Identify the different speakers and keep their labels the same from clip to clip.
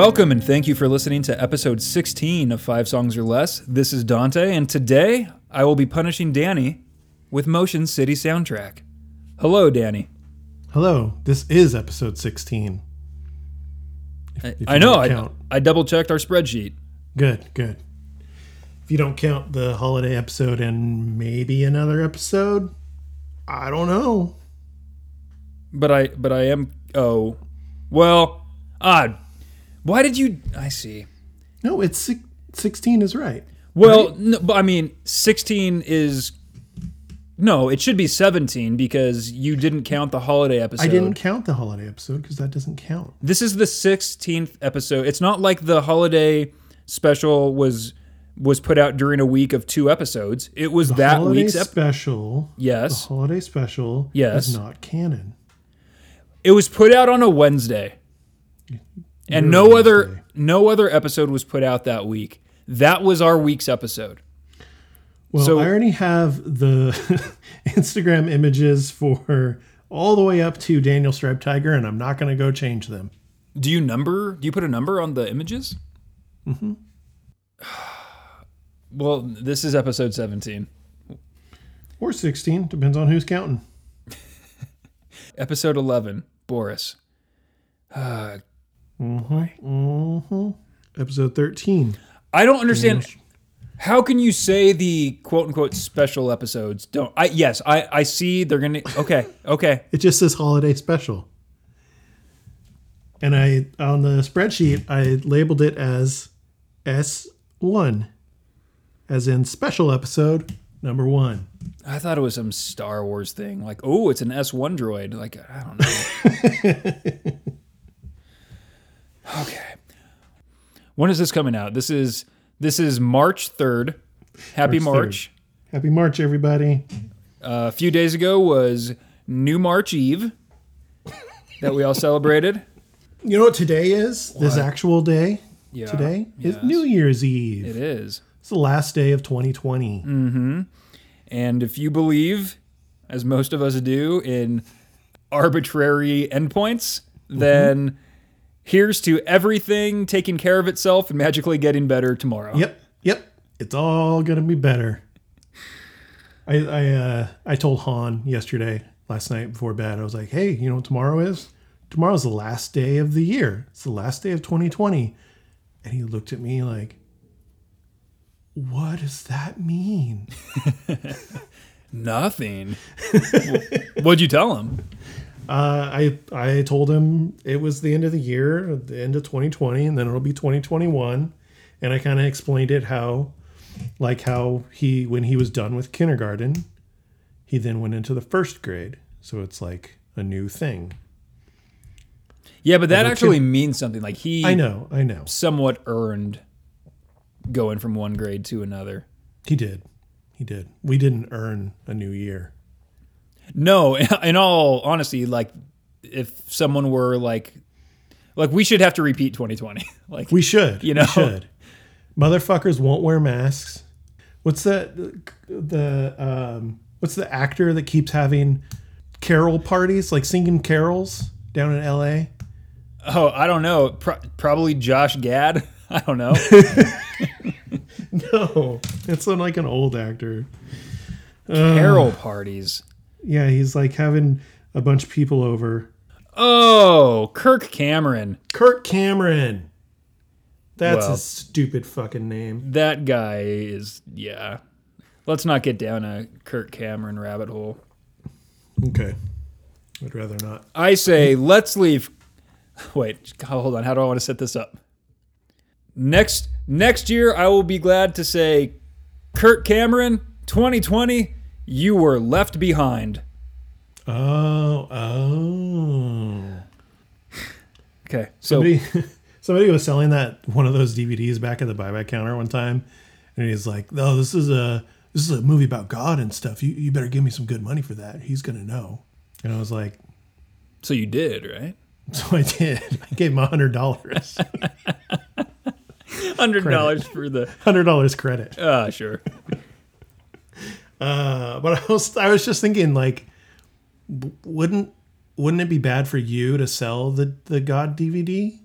Speaker 1: Welcome and thank you for listening to episode 16 of Five Songs or Less. This is Dante, and today I will be punishing Danny with Motion City Soundtrack. Hello, Danny.
Speaker 2: Hello, this is episode 16.
Speaker 1: I,
Speaker 2: if
Speaker 1: I know, I. I double checked our spreadsheet.
Speaker 2: Good, good. If you don't count the holiday episode and maybe another episode, I don't know.
Speaker 1: But I but I am oh well odd. Why did you I see.
Speaker 2: No, it's six, 16 is right.
Speaker 1: Well, no, but I mean 16 is no, it should be 17 because you didn't count the holiday episode.
Speaker 2: I didn't count the holiday episode because that doesn't count.
Speaker 1: This is the 16th episode. It's not like the holiday special was was put out during a week of two episodes. It was that
Speaker 2: holiday
Speaker 1: week's ep-
Speaker 2: special.
Speaker 1: Yes.
Speaker 2: The holiday special
Speaker 1: Yes.
Speaker 2: is not canon.
Speaker 1: It was put out on a Wednesday. And no other no other episode was put out that week. That was our week's episode.
Speaker 2: Well,
Speaker 1: So-
Speaker 2: I already have the Instagram images for all the way up to Daniel Stripe Tiger, and I'm not going to go change them.
Speaker 1: Do you number? Do you put a number on the images? Mm-hmm. Well, this is episode 17.
Speaker 2: Or 16, depends on who's counting.
Speaker 1: Episode 11, Boris.
Speaker 2: hmm Episode 13.
Speaker 1: I don't understand. How can you say the quote unquote special episodes don't? I yes, I I see they're gonna. Okay, okay.
Speaker 2: It just says holiday special. And I on the spreadsheet I labeled it as S1 as in special episode number 1.
Speaker 1: I thought it was some Star Wars thing. Like, oh, it's an S one droid. Like, I don't know. okay. When is this coming out? This is this is March third. Happy
Speaker 2: March
Speaker 1: March.
Speaker 2: Happy March everybody.
Speaker 1: Uh, a few days ago was New March Eve that we all celebrated.
Speaker 2: You know what today is? This actual day
Speaker 1: Yeah.
Speaker 2: today is
Speaker 1: yes.
Speaker 2: New Year's Eve.
Speaker 1: It is.
Speaker 2: It's the last day of 2020. Mhm.
Speaker 1: And if you believe, as most of us do, in arbitrary endpoints, then here's to everything taking care of itself and magically getting better tomorrow.
Speaker 2: Yep, yep. It's all gonna be better. I I uh, I told Han yesterday, last night before bed. I was like, "Hey, you know what tomorrow is? Tomorrow's the last day of the year. It's the last day of 2020." And he looked at me like, "What does that mean?"
Speaker 1: Nothing. What'd you tell him?
Speaker 2: Uh, I I told him it was the end of the year, the end of 2020, and then it'll be 2021. And I kind of explained it how, like how he when he was done with kindergarten, he then went into the first grade. So it's like a new thing.
Speaker 1: Yeah, but that actually
Speaker 2: kid-
Speaker 1: means something. Like he
Speaker 2: I know, I know.
Speaker 1: somewhat earned going from one grade to another.
Speaker 2: He did, he did. We didn't earn a new year.
Speaker 1: No, in all honesty, like if someone were like, like we should have to repeat 2020. Like
Speaker 2: We should,
Speaker 1: You know?
Speaker 2: we should. Motherfuckers won't wear masks. What's that? The um, what's the actor that keeps having carol parties, like singing carols down in L.A.
Speaker 1: Oh, I don't know. Pro- probably Josh Gad. I don't know.
Speaker 2: No, it's like an old actor.
Speaker 1: Carol parties.
Speaker 2: Yeah, he's like having a bunch of people over.
Speaker 1: Oh, Kirk Cameron.
Speaker 2: Kirk Cameron. That's
Speaker 1: Well.
Speaker 2: a stupid fucking name.
Speaker 1: That guy is yeah. Let's not get down a Kirk Cameron rabbit hole.
Speaker 2: Okay, I'd rather not.
Speaker 1: I say let's leave. Wait, hold on. How do I want to set this up? Next next year, I will be glad to say, Kirk Cameron, 2020, you were left behind.
Speaker 2: Oh, oh.
Speaker 1: Okay, so
Speaker 2: Somebody, somebody was selling that one of those DVDs back at the buyback counter one time, and he's like, "Oh, this is a this is a movie about God and stuff. You you better give me some good money for that. He's gonna know." And I was like,
Speaker 1: so you did right?
Speaker 2: "So I did. I gave him a hundred dollars,
Speaker 1: Hundred dollars for the
Speaker 2: hundred dollars credit."
Speaker 1: ah sure.
Speaker 2: Uh, but I was I was just thinking like, wouldn't wouldn't it be bad for you to sell the the God DVD?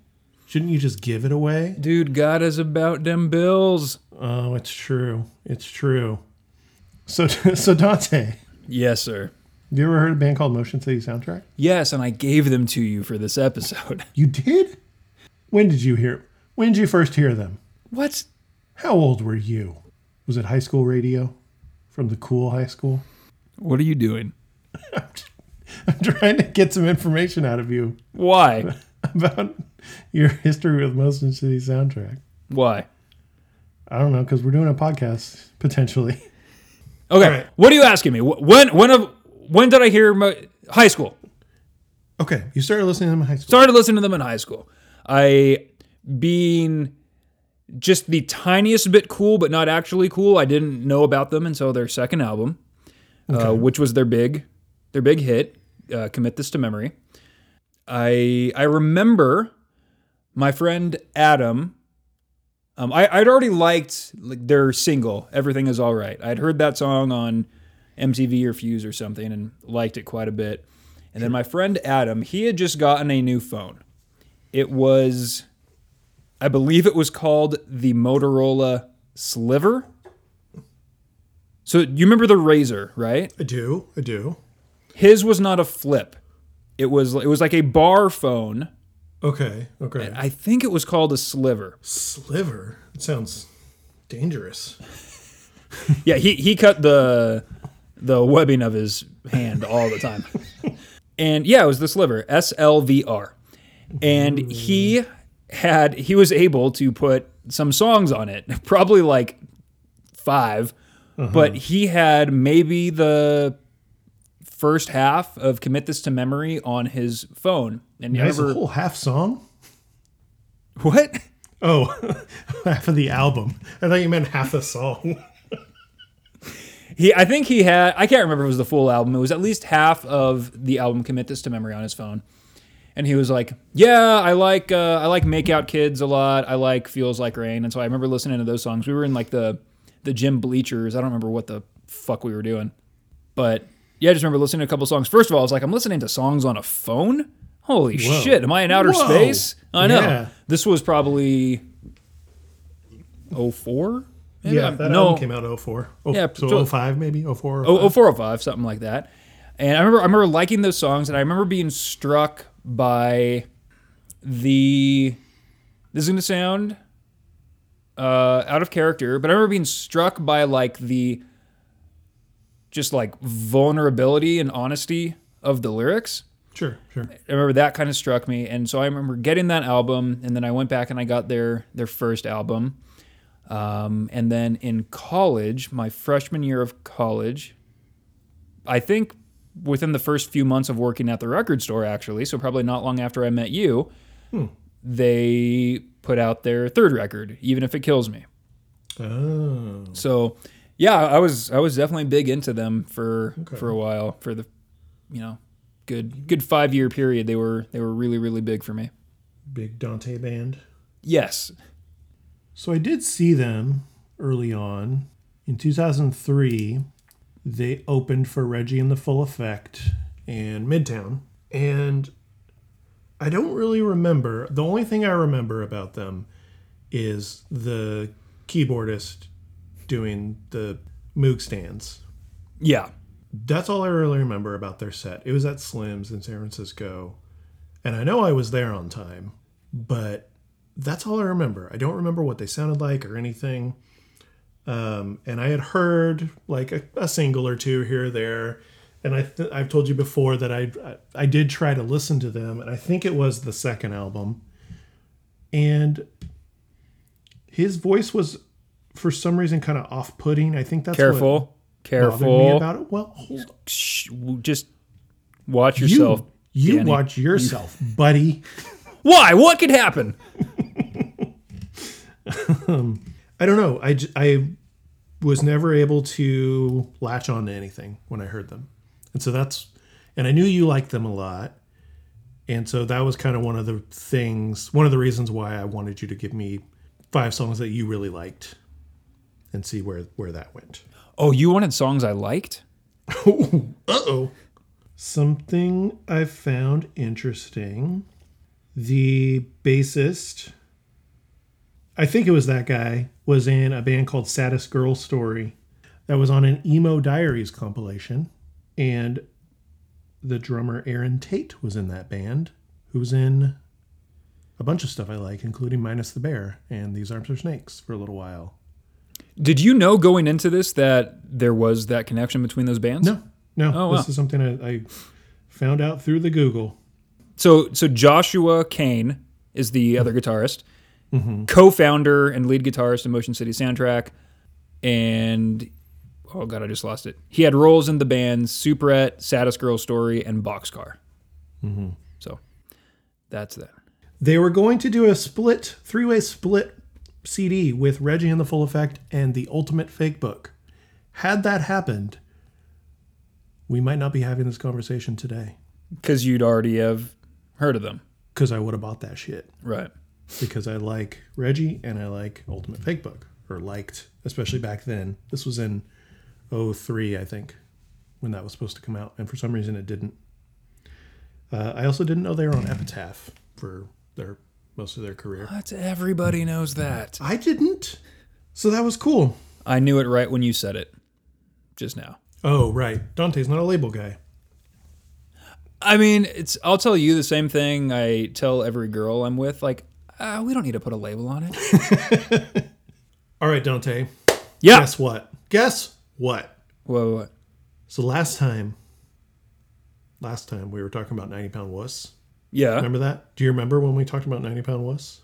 Speaker 2: Shouldn't you just give it away?
Speaker 1: Dude, God is about them bills.
Speaker 2: Oh, it's true. It's true. So, so Dante,
Speaker 1: Yes, sir.
Speaker 2: you ever heard of a band called Motion City Soundtrack?
Speaker 1: Yes, and I gave them to you for this episode.
Speaker 2: You did? When did you hear? When did you first hear them?
Speaker 1: What?
Speaker 2: How old were you? Was it high school radio from the cool high school?
Speaker 1: What are you doing?
Speaker 2: I'm trying to get some information out of you
Speaker 1: Why?
Speaker 2: about your history with Motion City Soundtrack.
Speaker 1: Why?
Speaker 2: I don't know because we're doing a podcast potentially.
Speaker 1: Okay.
Speaker 2: right.
Speaker 1: What are you asking me? When when of when did I hear mo- high school?
Speaker 2: Okay, you started listening to them in high school.
Speaker 1: Started listening to them in high school. I being just the tiniest bit cool, but not actually cool. I didn't know about them until their second album, uh, which was their big their big hit. Uh, Commit this to memory. I I remember my friend Adam. Um, I, I'd already liked like their single "Everything Is All Right." I'd heard that song on MTV or Fuse or something and liked it quite a bit. And then my friend Adam, he had just gotten a new phone. It was, I believe it was called the Motorola Sliver. So you remember the Razor, right?
Speaker 2: I do. I do.
Speaker 1: His was not a flip. It was it was like a bar phone.
Speaker 2: Okay. Okay.
Speaker 1: I think it was called a Sliver.
Speaker 2: Sliver. It sounds dangerous.
Speaker 1: Yeah, he he cut the the webbing of his hand all the time. and yeah, it was the sliver, S L V R. And he hmm. Had he was able to put some songs on it, probably like 5, but uh-huh. he had maybe the first half of Commit This to Memory on his phone. And you
Speaker 2: Nice. A whole half song.
Speaker 1: what?
Speaker 2: Oh, half of the album. I thought you meant half a song.
Speaker 1: He, I think he had. I can't remember if it was the full album. It was at least half of the album. Commit this to memory on his phone, and he was like, "Yeah, I like uh, I like Make Out Kids a lot. I like Feels Like Rain." And so I remember listening to those songs. We were in like the the gym bleachers. I don't remember what the fuck we were doing, but yeah, I just remember listening to a couple songs. First of all, I was like, "I'm listening to songs on a phone." Holy
Speaker 2: Whoa.
Speaker 1: shit! Am I in outer
Speaker 2: Whoa.
Speaker 1: space? I know.
Speaker 2: Yeah.
Speaker 1: This was probably 04? Maybe?
Speaker 2: Yeah, that
Speaker 1: no,
Speaker 2: album came out 04. Oh,
Speaker 1: Yeah,
Speaker 2: so
Speaker 1: so-
Speaker 2: 05 maybe? 04 or
Speaker 1: Oh,
Speaker 2: 05?
Speaker 1: something like that. And I remember I remember liking those songs and I remember being struck by the this is gonna sound uh, out of character, but I remember being struck by like the just like vulnerability and honesty of the lyrics.
Speaker 2: Sure, sure.
Speaker 1: I remember that kind of struck me, and so I remember getting that album, and then I went back and I got their their first album, um, and then in college, my freshman year of college, I think within the first few months of working at the record store, actually, so probably not long after I met you, hmm. they put out their third record, even if it kills me.
Speaker 2: Oh.
Speaker 1: So yeah, I was I was definitely big into them for for a while for the you know good good five year period. They were they were really really big for me.
Speaker 2: Big Dante band.
Speaker 1: Yes.
Speaker 2: So I did see them early on. In 2003, they opened for Reggie and the Full Effect and Midtown. And I don't really remember. The only thing I remember about them is the keyboardist doing the Moog stands.
Speaker 1: Yeah.
Speaker 2: That's all I really remember about their set. It was at Slim's in San Francisco. And I know I was there on time, but that's all I remember. I don't remember what they sounded like or anything. Um, and I had heard like a, a single or two here or there. And I th- I've told you before that I, I I did try to listen to them, and I think it was the second album. And his voice was, for some reason, kind of off-putting. I think that's what
Speaker 1: Careful.
Speaker 2: me
Speaker 1: Careful.
Speaker 2: about it. Well,
Speaker 1: just watch yourself.
Speaker 2: you you
Speaker 1: Danny.
Speaker 2: watch yourself, buddy.
Speaker 1: Why? What could happen?
Speaker 2: I don't know. I, I was never able to latch on to anything when I heard them. And so that's, and I knew you liked them a lot. And so that was kind of one of the things, one of the reasons why I wanted you to give me five songs that you really liked and see where, where that went.
Speaker 1: Oh, you wanted songs I liked?
Speaker 2: Uh oh. Something I found interesting The bassist, I think it was that guy, was in a band called Saddest Girl Story that was on an Emo Diaries compilation. And the drummer Erin Tate was in that band, who was in a bunch of stuff I like, including Minus the Bear and These Arms Are Snakes for a little while.
Speaker 1: Did you know going into this that there was that connection between those bands?
Speaker 2: No, no,
Speaker 1: Oh, wow.
Speaker 2: this is something I, I found out through the Google.
Speaker 1: So so Joshua Cain is the other guitarist,
Speaker 2: Mm-hmm.
Speaker 1: co-founder and lead guitarist of Motion City Soundtrack, and oh god, I just lost it. He had roles in the bands Superette, Saddest Girl Story, and Boxcar.
Speaker 2: Mm-hmm.
Speaker 1: So that's that.
Speaker 2: They were going to do a split, three way split CD with Reggie and the Full Effect and the Ultimate Fake Book. Had that happened, we might not be having this conversation today
Speaker 1: Because you'd already have heard of them,
Speaker 2: because I would have bought that shit.
Speaker 1: right?
Speaker 2: Because I like Reggie and I like Ultimate Fake Book, or liked, especially back then. This was in 03, I think, when that was supposed to come out. And for some reason, it didn't. Uh, I also didn't know they were on Epitaph for their most of their career.
Speaker 1: What? Everybody knows that.
Speaker 2: I didn't. So that was cool.
Speaker 1: I knew it right when you said it, just now.
Speaker 2: Oh, right. Dante's not a label guy.
Speaker 1: I mean, it's. I'll tell you the same thing I tell every girl I'm with. Like, uh, we don't need to put a label on it.
Speaker 2: All right, Dante.
Speaker 1: Yeah.
Speaker 2: Guess what? Guess what?
Speaker 1: Whoa, what?
Speaker 2: So last time, last time we were talking about 90 pound wuss.
Speaker 1: Yeah.
Speaker 2: Remember that? Do you remember when we talked about 90 pound wuss?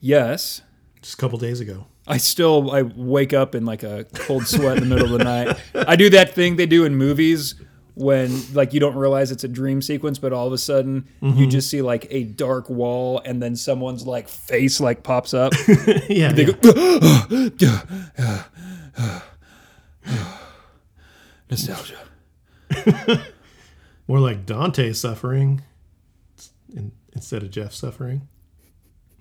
Speaker 1: Yes.
Speaker 2: Just a couple days ago.
Speaker 1: I still I wake up in like a cold sweat in the middle of the night. I do that thing they do in movies when like you don't realize it's a dream sequence, but all of a sudden you just see like a dark wall and then someone's like face like pops up.
Speaker 2: yeah.
Speaker 1: They
Speaker 2: yeah.
Speaker 1: go nostalgia.
Speaker 2: More like Dante suffering in, instead of Jeff suffering.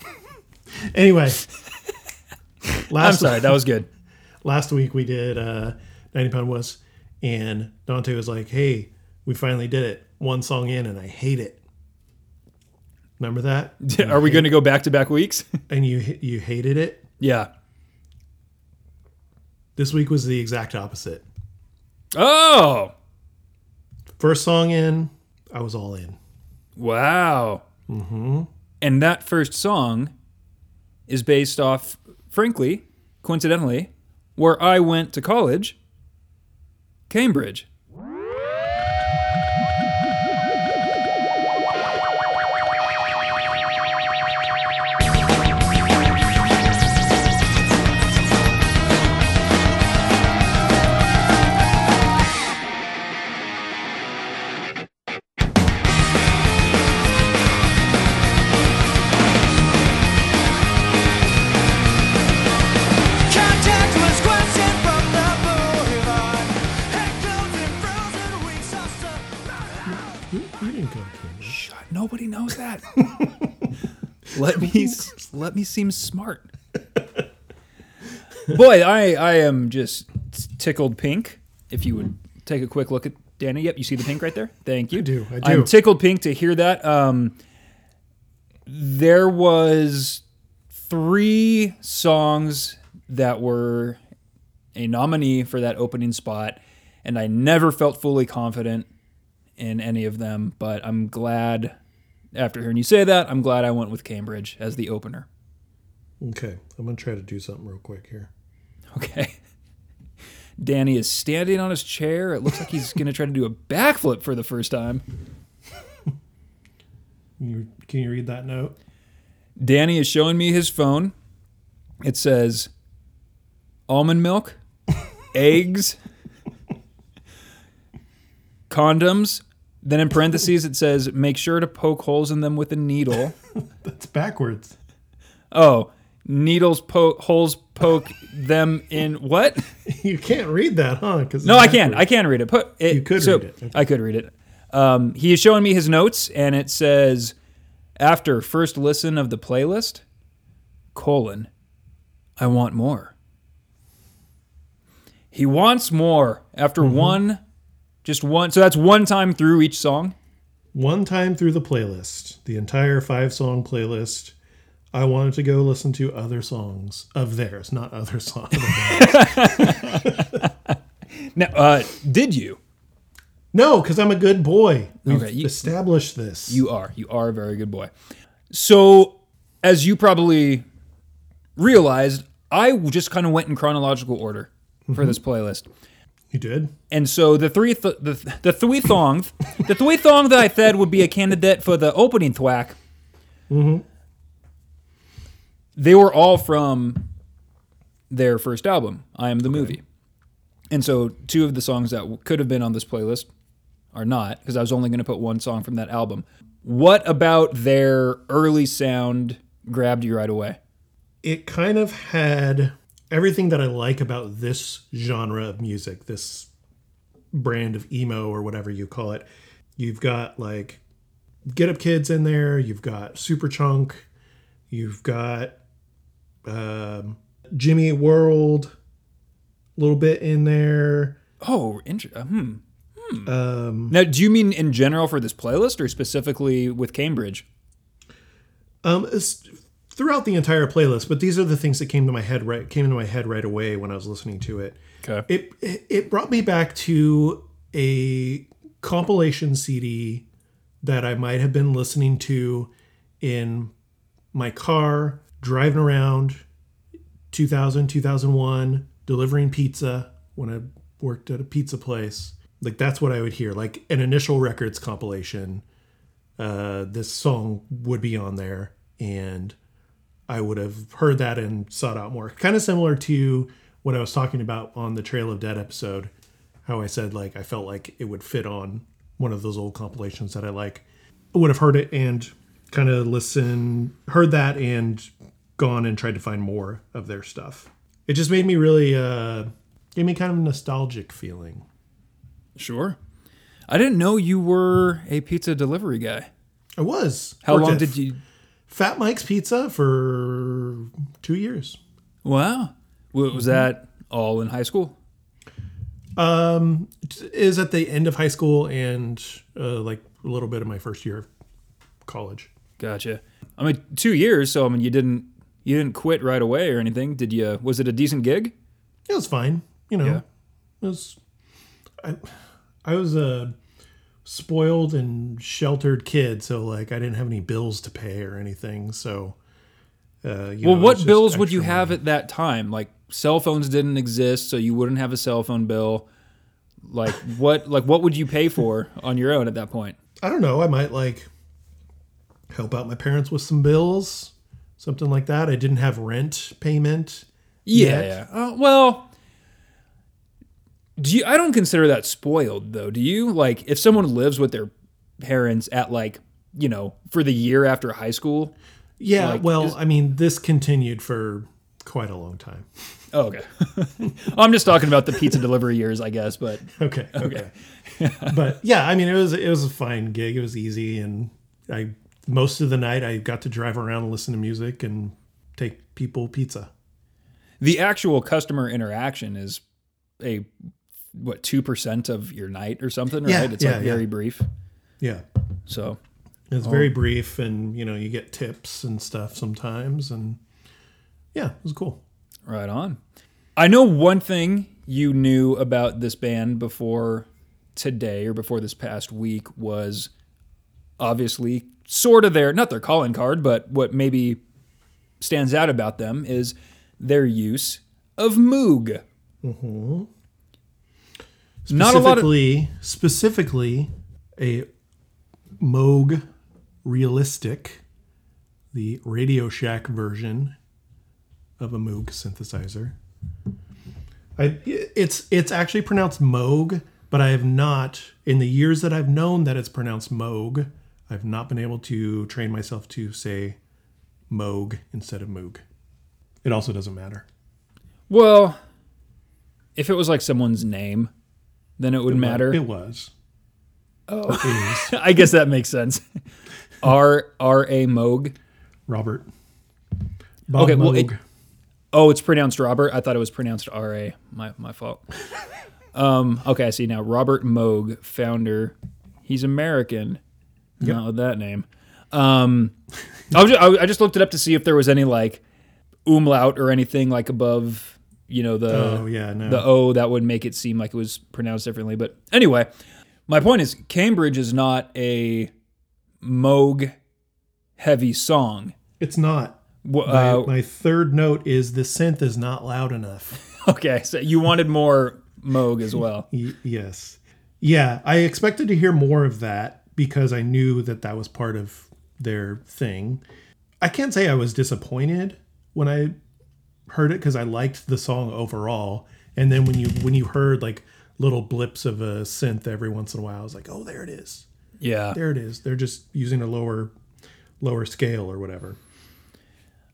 Speaker 2: anyway.
Speaker 1: I'm
Speaker 2: Last
Speaker 1: sorry, that was good.
Speaker 2: last week we did uh 90 pound wuss and dante was like hey we finally did it one song in and i hate it remember that
Speaker 1: Are we going to go back to back weeks?
Speaker 2: and you you hated it
Speaker 1: yeah.
Speaker 2: this week was the exact opposite
Speaker 1: Oh,
Speaker 2: first song in i was all in
Speaker 1: wow. Mm-hmm. And that first song is based off, frankly, coincidentally, where I went to college, Cambridge. Let me let me seem smart. Boy, I I am just tickled pink. If you would take a quick look at Danny, yep, you see the pink right there. Thank you.
Speaker 2: I do, I do.
Speaker 1: I'm tickled pink to hear that. Um, there was three songs that were a nominee for that opening spot, and I never felt fully confident in any of them. But I'm glad, after hearing you say that, I'm glad I went with Cambridge as the opener.
Speaker 2: okay i'm gonna try to do something real quick here
Speaker 1: Okay. Danny is standing on his chair. It looks like he's going to try to do a backflip for the first time.
Speaker 2: you, can you read that note
Speaker 1: Danny is showing me his phone. It says almond milk, eggs, condoms. Then in parentheses, it says make sure to poke holes in them with a needle.
Speaker 2: that's backwards
Speaker 1: Oh, needles poke holes poke them in what?
Speaker 2: you can't read that huh
Speaker 1: No, I can. I can read it. Put it.
Speaker 2: You could
Speaker 1: so,
Speaker 2: read it. Okay.
Speaker 1: I could read it. Um, he is showing me his notes, and it says, after first listen of the playlist, colon, I want more. He wants more after
Speaker 2: Mm-hmm.
Speaker 1: one, just one. So that's one time through each song.
Speaker 2: one time through the playlist, the entire five song playlist, I wanted to go listen to other songs of theirs, not other songs.
Speaker 1: Now, uh, did you?
Speaker 2: no, because I'm a good boy. We've
Speaker 1: Okay, you-
Speaker 2: established this.
Speaker 1: You are. You are a very good boy. So, as you probably realized, I just kind of went in chronological order for this playlist.
Speaker 2: You did?
Speaker 1: And so the three th- the the three thong the three thong that I said would be a candidate for the opening thwack. Mm-hmm. They were all from their first album, I Am the Movie. And so two of the songs that w- could have been on this playlist are not because I was only going to put one song from that album. What about their early sound grabbed you right away?
Speaker 2: It kind of had everything that I like about this genre of music, this brand of emo or whatever you call it. You've got like Get Up Kids in there, you've got Superchunk, you've got um, Jimmy World a little bit in there.
Speaker 1: Oh, inter- uh, hmm.
Speaker 2: Um,
Speaker 1: Now, do you mean in general for this playlist or specifically with Cambridge?
Speaker 2: Um, throughout the entire playlist, but these are the things that came to my head right came into my head right away when I was listening to it.
Speaker 1: Okay.
Speaker 2: It it- brought me back to a compilation CD that I might have been listening to in my car driving around 2000 2001 delivering pizza when I worked at a pizza place. Like that's what I would hear, like an initial records compilation uh, this song would be on there and I would have heard that and sought out more. Kind of similar to what I was talking about on the Trail of Dead episode, how I said like I felt like it would fit on one of those old compilations that I like. I would have heard it and kind of listened, heard that and gone and tried to find more of their stuff. It just made me really uh gave me kind of a nostalgic feeling.
Speaker 1: Sure. I didn't know you were a pizza delivery guy.
Speaker 2: I was.
Speaker 1: How long did you?
Speaker 2: Fat Mike's Pizza for two years.
Speaker 1: Wow. Wa- Was that all in high school?
Speaker 2: Um, is at the end of high school and uh, like a little bit of my first year of college.
Speaker 1: Gotcha. I mean, two years. So I mean, you didn't you didn't quit right away or anything, did you? Was it a decent gig?
Speaker 2: It was fine, you know.
Speaker 1: Yeah.
Speaker 2: It was. I, I was a spoiled and sheltered kid, so like I didn't have any bills to pay or anything. So, uh, you
Speaker 1: Well,
Speaker 2: know,
Speaker 1: what bills would you
Speaker 2: extra
Speaker 1: have
Speaker 2: money.
Speaker 1: at that time? Like cell phones didn't exist, so you wouldn't have a cell phone bill. Like what? Like what would you pay for on your own at that point?
Speaker 2: I don't know. I might like help out my parents with some bills, something like that. I didn't have rent payment.
Speaker 1: Yeah.
Speaker 2: yet.
Speaker 1: yeah. Uh, well, do you? I don't consider that spoiled though. Do you? Like, if someone lives with their parents at like you know for the year after high school.
Speaker 2: Yeah,
Speaker 1: Like,
Speaker 2: well,
Speaker 1: is-
Speaker 2: I mean, this continued for quite a long time.
Speaker 1: Oh, okay. I'm just talking about the pizza delivery years, I guess. But
Speaker 2: Okay, okay. but yeah, I mean, it was it was a fine gig. It was easy, and I most of the night I got to drive around and listen to music and take people pizza.
Speaker 1: the actual customer interaction is a what two percent of your night or something, right? It's
Speaker 2: yeah,
Speaker 1: like very
Speaker 2: yeah.
Speaker 1: brief.
Speaker 2: Yeah,
Speaker 1: So
Speaker 2: it's
Speaker 1: Oh.
Speaker 2: very um, brief, and you know, you get tips and stuff sometimes, and yeah, it was cool.
Speaker 1: Right on. I know one thing you knew about this band before today or before this past week was obviously sort of their not their calling card, but what maybe stands out about them is their use of Moog. Mm-hmm. Not a lot of
Speaker 2: Specifically, specifically a Moog realistic, the Radio Shack version of a Moog synthesizer. I, it's it's actually pronounced Moog, but I have not in the years that I've known that it's pronounced Moog. I've not been able to train myself to say Moog instead of Moog. It also doesn't matter.
Speaker 1: well, if it was like someone's name, then it would matter.
Speaker 2: It was. Oh, it
Speaker 1: I guess that makes sense. R R A Moog.
Speaker 2: Robert. Bob
Speaker 1: Okay, well, it- Oh, it's pronounced Robert. I thought it was pronounced R A. My my fault. um, okay, I see now. Robert Moog, founder. He's American. Not with that name. Um, I, was ju- I, I just looked it up to see if there was any like umlaut or anything like above, you know, the
Speaker 2: Oh yeah, no.
Speaker 1: the O that would make it seem like it was pronounced differently. But anyway, my point is Cambridge is not a Moog heavy song.
Speaker 2: it's not. My,
Speaker 1: Uh,
Speaker 2: my third note is the synth is not loud enough.
Speaker 1: okay, so you wanted more Moog as well.
Speaker 2: Yes. Yeah, I expected to hear more of that because I knew that that was part of their thing. I can't say I was disappointed when I heard it because I liked the song overall. And then when you when you heard like little blips of a synth every once in a while, I was like, oh, there it is.
Speaker 1: Yeah.
Speaker 2: There it is. They're just using a lower lower scale or whatever.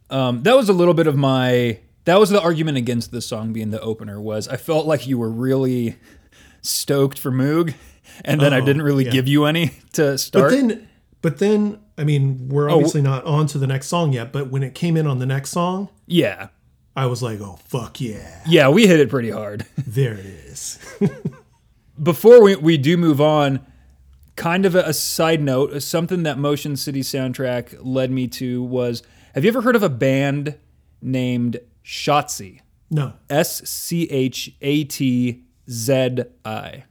Speaker 1: Um, that was a little bit of my. That was the argument against the song being the opener. Was I felt like you were really stoked for Moog, and then I
Speaker 2: Oh,
Speaker 1: didn't really
Speaker 2: yeah.
Speaker 1: give you any to start.
Speaker 2: But then, but then, I mean, we're
Speaker 1: Oh,
Speaker 2: obviously not on to the next song yet. But when it came in on the next song,
Speaker 1: yeah,
Speaker 2: I was like, oh fuck yeah,
Speaker 1: yeah, we hit it pretty hard.
Speaker 2: there it is.
Speaker 1: Before we we do move on, kind of a, a side note, uh, something that Motion City soundtrack led me to was: Have you ever heard of a band named Schatzi?
Speaker 2: no,
Speaker 1: S C H A T Z I.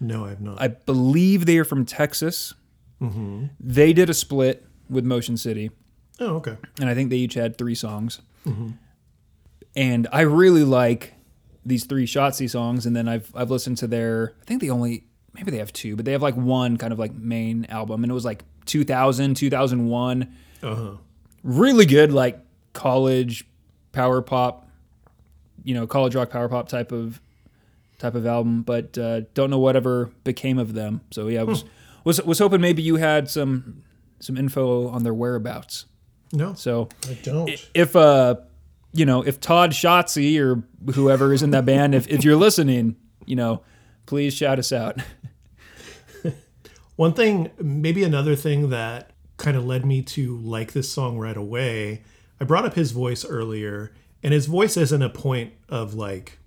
Speaker 2: no, I have not.
Speaker 1: I believe they are from Texas. Mm-hmm. They did a split with Motion City,
Speaker 2: oh, okay.
Speaker 1: and I think they each had three songs. Mm-hmm. And I really like these three Schatzi songs. And then I've I've listened to their. I think they only maybe they have two, but they have like one kind of like main album, and it was like 2000, 2001.
Speaker 2: Uh huh.
Speaker 1: Really good, like college power pop, you know, college rock power pop type of type of album, but uh, don't know whatever became of them. So yeah, I was was was hoping maybe you had some some info on their whereabouts.
Speaker 2: No,
Speaker 1: So
Speaker 2: I don't.
Speaker 1: if uh you know if Todd Schatzi or whoever is in that band, if if you're listening, you know, please shout us out.
Speaker 2: One thing, maybe another thing that kind of led me to like this song right away. I brought up his voice earlier, and his voice isn't a point of like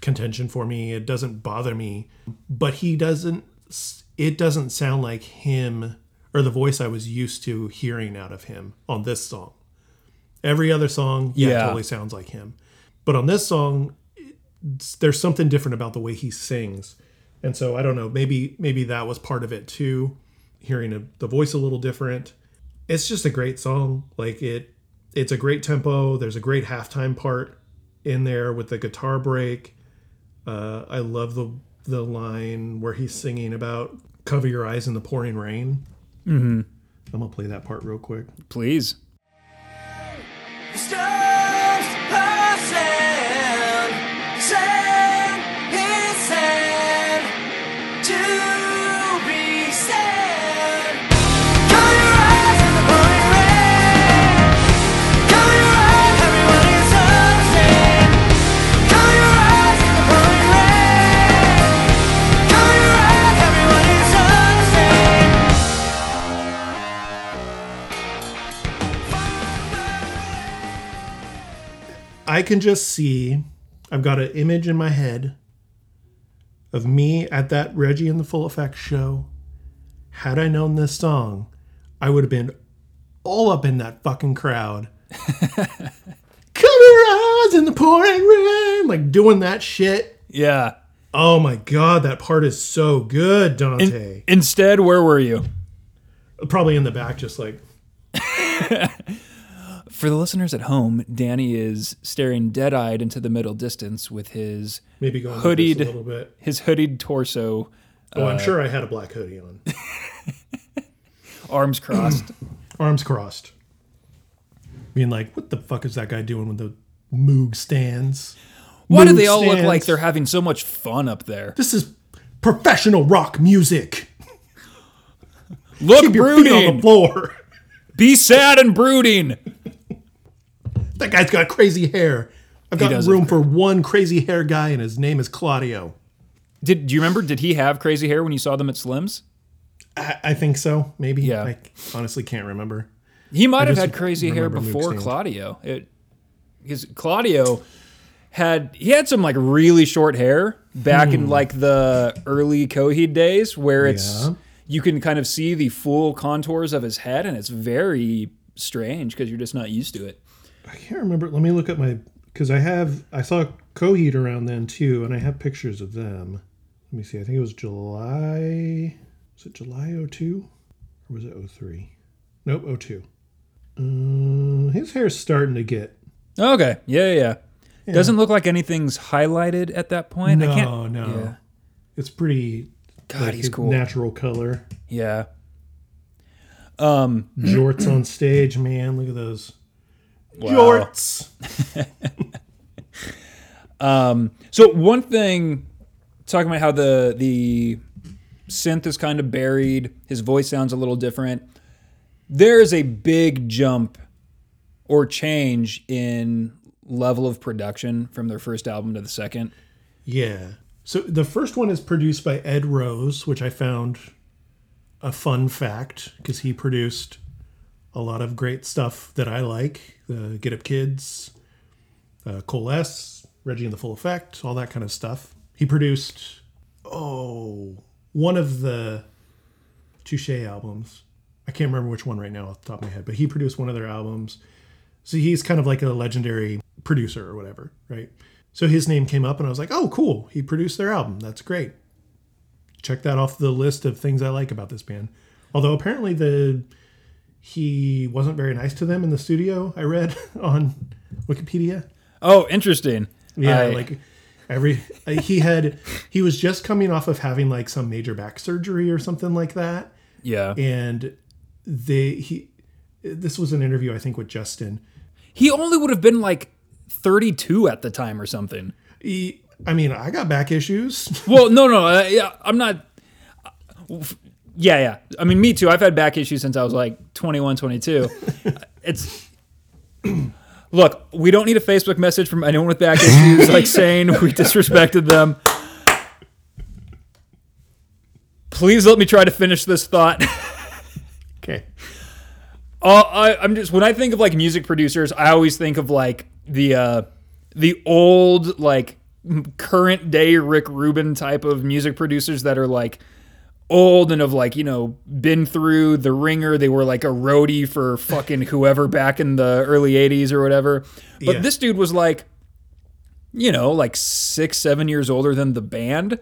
Speaker 2: contention for me. It doesn't bother me, but he doesn't. It doesn't sound like him or the voice I was used to hearing out of him on this song. Every other song, yeah,
Speaker 1: Yeah.
Speaker 2: totally sounds like him, but on this song, there's something different about the way he sings. And so I don't know, maybe maybe that was part of it too, hearing a, the voice a little different. It's just a great song. Like it it's a great tempo. There's a great halftime part in there with the guitar break. Uh, I love the the line where he's singing about cover your eyes in the pouring rain. Mm-hmm. I'm gonna play that part real quick.
Speaker 1: Please.
Speaker 3: Stars passing,
Speaker 2: I can just see I've got an image in my head of me at that Reggie and the Full Effect show. Had I known this song, I would have been all up in that fucking crowd. Your eyes in the pouring rain, like doing that shit.
Speaker 1: Yeah.
Speaker 2: Oh my god, that part is so good,
Speaker 1: In-
Speaker 2: Dante.
Speaker 1: instead, where were you?
Speaker 2: Probably in the back, just like
Speaker 1: For the listeners at home, Danny is staring dead-eyed into the middle distance with his
Speaker 2: maybe going
Speaker 1: Hoodied.
Speaker 2: a little bit.
Speaker 1: his hoodied torso,
Speaker 2: Oh, I'm uh, sure I had a black hoodie on.
Speaker 1: arms crossed.
Speaker 2: arms crossed, being like, "What the fuck is that guy doing with the Moog stands?"
Speaker 1: Why do they all look like they're having so much fun up there?
Speaker 2: This is professional rock music.
Speaker 1: Look
Speaker 2: Keep feet on the floor.
Speaker 1: Be sad and brooding.
Speaker 2: That guy's got crazy hair. I've got room for one crazy hair guy, and his name is Claudio.
Speaker 1: Did do you remember? Did he have crazy hair when you saw them at Slim's?
Speaker 2: I, I think so. Maybe.
Speaker 1: Yeah.
Speaker 2: I honestly can't remember.
Speaker 1: He might have had crazy hair before Claudio. It because Claudio had he had some like really short hair back in like the early Coheed days where it's
Speaker 2: Hmm. Yeah.
Speaker 1: you can kind of see the full contours of his head, and it's very strange because you're just not used to it.
Speaker 2: I can't remember. Let me look at my because I have I saw Coheed around then too, and I have pictures of them. Let me see. I think it was July. Was it July 02? or was it 03? Nope, 02. Uh, his hair's starting to get
Speaker 1: Okay, yeah, yeah. yeah. Doesn't look like anything's highlighted at that point.
Speaker 2: No,
Speaker 1: I can't,
Speaker 2: no.
Speaker 1: Yeah.
Speaker 2: It's pretty.
Speaker 1: God,
Speaker 2: like,
Speaker 1: he's cool.
Speaker 2: Natural color.
Speaker 1: Yeah. Um,
Speaker 2: Jorts on stage, man. Look at those.
Speaker 1: Wow.
Speaker 2: Jorts.
Speaker 1: Um, so one thing, talking about how the the synth is kind of buried, his voice sounds a little different. There is a big jump or change in level of production from their first album to the second.
Speaker 2: Yeah. So the first one is produced by Ed Rose, which I found a fun fact because he produced a lot of great stuff that I like. The Get Up Kids, uh, Coalesce, Reggie and the Full Effect, all that kind of stuff. He produced, oh, one of the Touche albums. I can't remember which one right now off the top of my head, but he produced one of their albums. So he's kind of like a legendary producer or whatever, right? So his name came up and I was like, oh, cool. He produced their album. That's great. Check that off the list of things I like about this band. Although apparently the he wasn't very nice to them in the studio, I read on Wikipedia.
Speaker 1: Oh, interesting.
Speaker 2: Yeah,
Speaker 1: I-
Speaker 2: like every he had he was just coming off of having like some major back surgery or something like that.
Speaker 1: yeah.
Speaker 2: And they he this was an interview I think with Justin.
Speaker 1: He only would have been like 32 at the time or something.
Speaker 2: He, I mean, I got back issues.
Speaker 1: Well, no, no, uh, yeah, I'm not. Yeah, yeah. I mean, me too. I've had back issues since I was like 21, 22. it's. Look, we don't need a Facebook message from anyone with back issues like saying we disrespected them. Please let me try to finish this thought.
Speaker 2: okay.
Speaker 1: Uh, I, I'm just when I think of like music producers, I always think of like the uh, the old like current day Rick Rubin type of music producers that are like old and have like you know been through the ringer. They were like a roadie for fucking whoever back in the early '80s or whatever. But
Speaker 2: Yeah.
Speaker 1: this dude was like, you know, like six, seven years older than the band,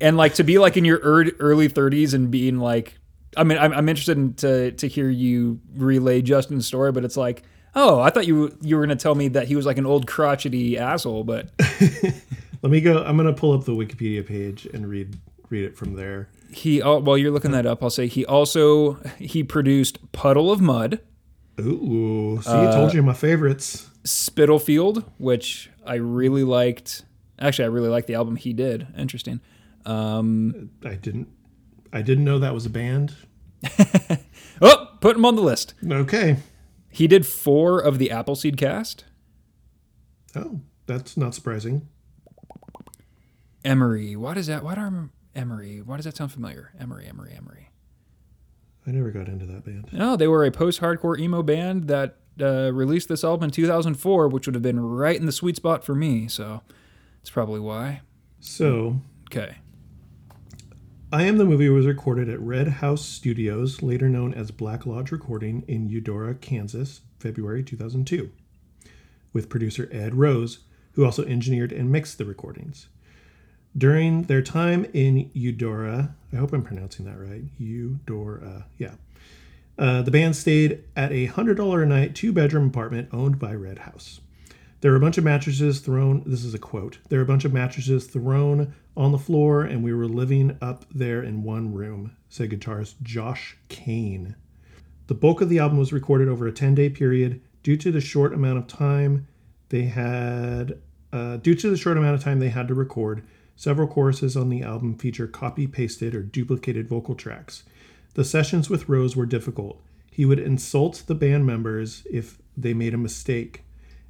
Speaker 1: and like to be like in your early 30s and being like, I mean, I'm, I'm interested in to to hear you relay Justin's story, but it's like, oh, I thought you you were gonna tell me that he was like an old crotchety asshole, but
Speaker 2: Let me go. I'm gonna pull up the Wikipedia page and read read it from there.
Speaker 1: He while you're looking that up, I'll say he also he produced Puddle of Mudd,
Speaker 2: Ooh, see, I told you my favorites.
Speaker 1: Spitalfield, which I really liked. Actually, I really liked the album he did. Interesting. Um,
Speaker 2: I didn't. I didn't know that was a band.
Speaker 1: oh, put him on the list.
Speaker 2: Okay.
Speaker 1: He did four of the Appleseed cast.
Speaker 2: Oh, that's not surprising.
Speaker 1: Emery. Why does that? Why do I remember Emery? Why does that sound familiar? Emery, Emery, Emery.
Speaker 2: I never got into that band.
Speaker 1: No, they were a post-hardcore emo band that uh, released this album in 2004, which would have been right in the sweet spot for me. So that's probably why.
Speaker 2: So,
Speaker 1: Okay.
Speaker 2: I Am the Movie was recorded at Red House Studios, later known as Black Lodge Recording, in Eudora, Kansas, February 2002, with producer Ed Rose, who also engineered and mixed the recordings. During their time in Eudora, I hope I'm pronouncing that right, Eudora, yeah. Uh, the band stayed at a $100 a night two bedroom apartment owned by Red House. There were a bunch of mattresses thrown. This is a quote. There were a bunch of mattresses thrown on the floor, and we were living up there in one room, said guitarist Josh Cain. The bulk of the album was recorded over a 10 day period due to the short amount of time they had. Uh, due to the short amount of time they had to record, several choruses on the album feature copy pasted or duplicated vocal tracks. The sessions with Rose were difficult. He would insult the band members if they made a mistake.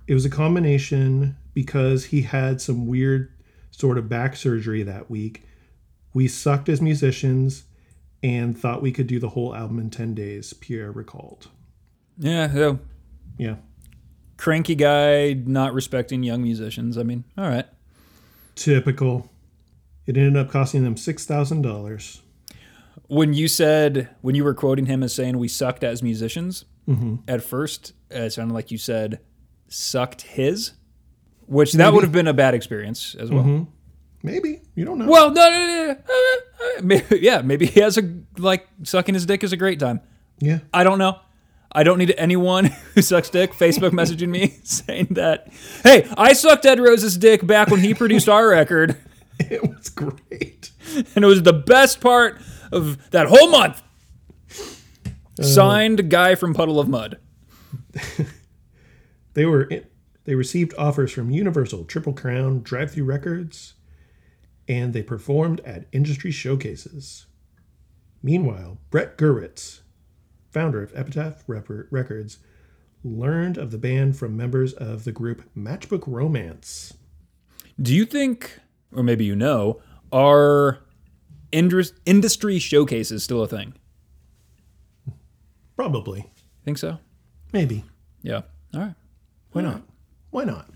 Speaker 2: It was a combination because he had some weird sort of back surgery that week. We sucked as musicians and thought we could do the whole album in 10 days, Pierre recalled.
Speaker 1: Yeah. So
Speaker 2: Yeah.
Speaker 1: cranky guy not respecting young musicians. I mean, all right.
Speaker 2: Typical. It ended up costing them $6,000.
Speaker 1: when you said when you were quoting him as saying we sucked as musicians mm-hmm. at first it sounded like you said sucked his which that would have been a bad experience as well. Mm-hmm.
Speaker 2: Maybe. You don't know.
Speaker 1: well no, no, no, no, maybe, yeah maybe he has a like sucking his dick is a great time.
Speaker 2: Yeah,
Speaker 1: i don't know. I don't need anyone who sucks dick facebook messaging me saying that hey i sucked ed rose's dick back when he produced our record
Speaker 2: it was great.
Speaker 1: and it was the best part of that whole month uh, signed guy from puddle of mudd
Speaker 2: They were they received offers from Universal, Triple Crown, Drive-Thru Records, and they performed at industry showcases. Meanwhile, Brett Gurewitz, founder of Epitaph Records, learned of the band from members of the group Matchbook Romance.
Speaker 1: Do you think, or maybe you know, are industry showcases still a thing?
Speaker 2: Probably,
Speaker 1: Think so?
Speaker 2: maybe.
Speaker 1: Yeah. All right.
Speaker 2: Why not? Why not?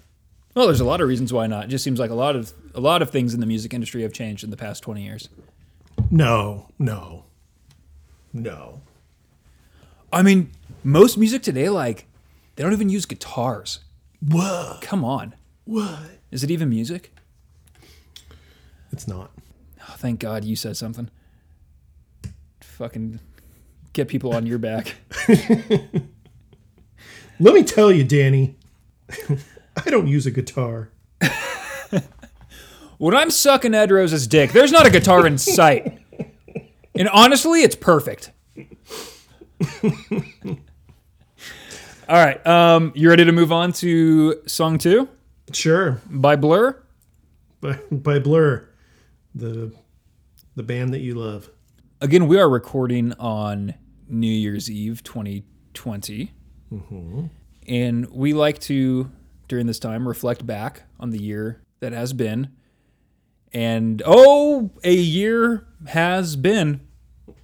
Speaker 1: Well, there's a lot of reasons why not. It just seems like a lot of a lot of things in the music industry have changed in the past 20 years.
Speaker 2: No, no, no.
Speaker 1: I mean, most music today, like, they don't even use guitars.
Speaker 2: What?
Speaker 1: Come on.
Speaker 2: What?
Speaker 1: Is it even music?
Speaker 2: It's not.
Speaker 1: Oh, thank God you said something. Fucking get people on your back.
Speaker 2: Let me tell you, Danny. I don't use a guitar.
Speaker 1: When I'm sucking Ed Rose's dick, there's not a guitar in sight. And honestly, it's perfect. All right. Um, you ready to move on to song two
Speaker 2: Sure,
Speaker 1: by Blur?
Speaker 2: by, by Blur, the the band that you love.
Speaker 1: Again, we are recording on New Year's Eve 2020. Mm-hmm. And we like to, during this time, reflect back on the year that has been. And oh, a year has been,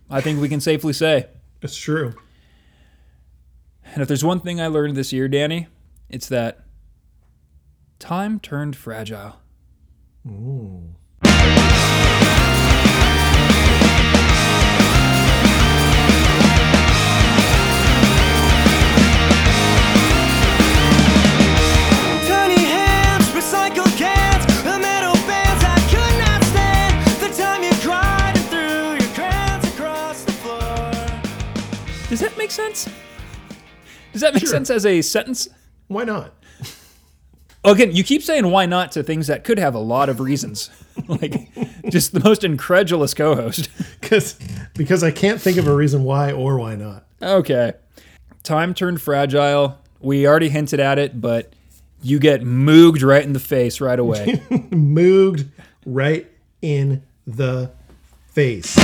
Speaker 1: I think we can safely say.
Speaker 2: It's true.
Speaker 1: And if there's one thing I learned this year, Danny, it's that time turned fragile.
Speaker 3: Tiny
Speaker 1: make sense? Does that make
Speaker 2: Sure.
Speaker 1: sense as a sentence?
Speaker 2: Why not?
Speaker 1: Again, you keep saying why not to things that could have a lot of reasons. like just the most incredulous co-host.
Speaker 2: Because because I can't think of a reason why or why not.
Speaker 1: okay. Time turned fragile. We already hinted at it, but you get mooged right in the face right away.
Speaker 2: Mooged right in the face.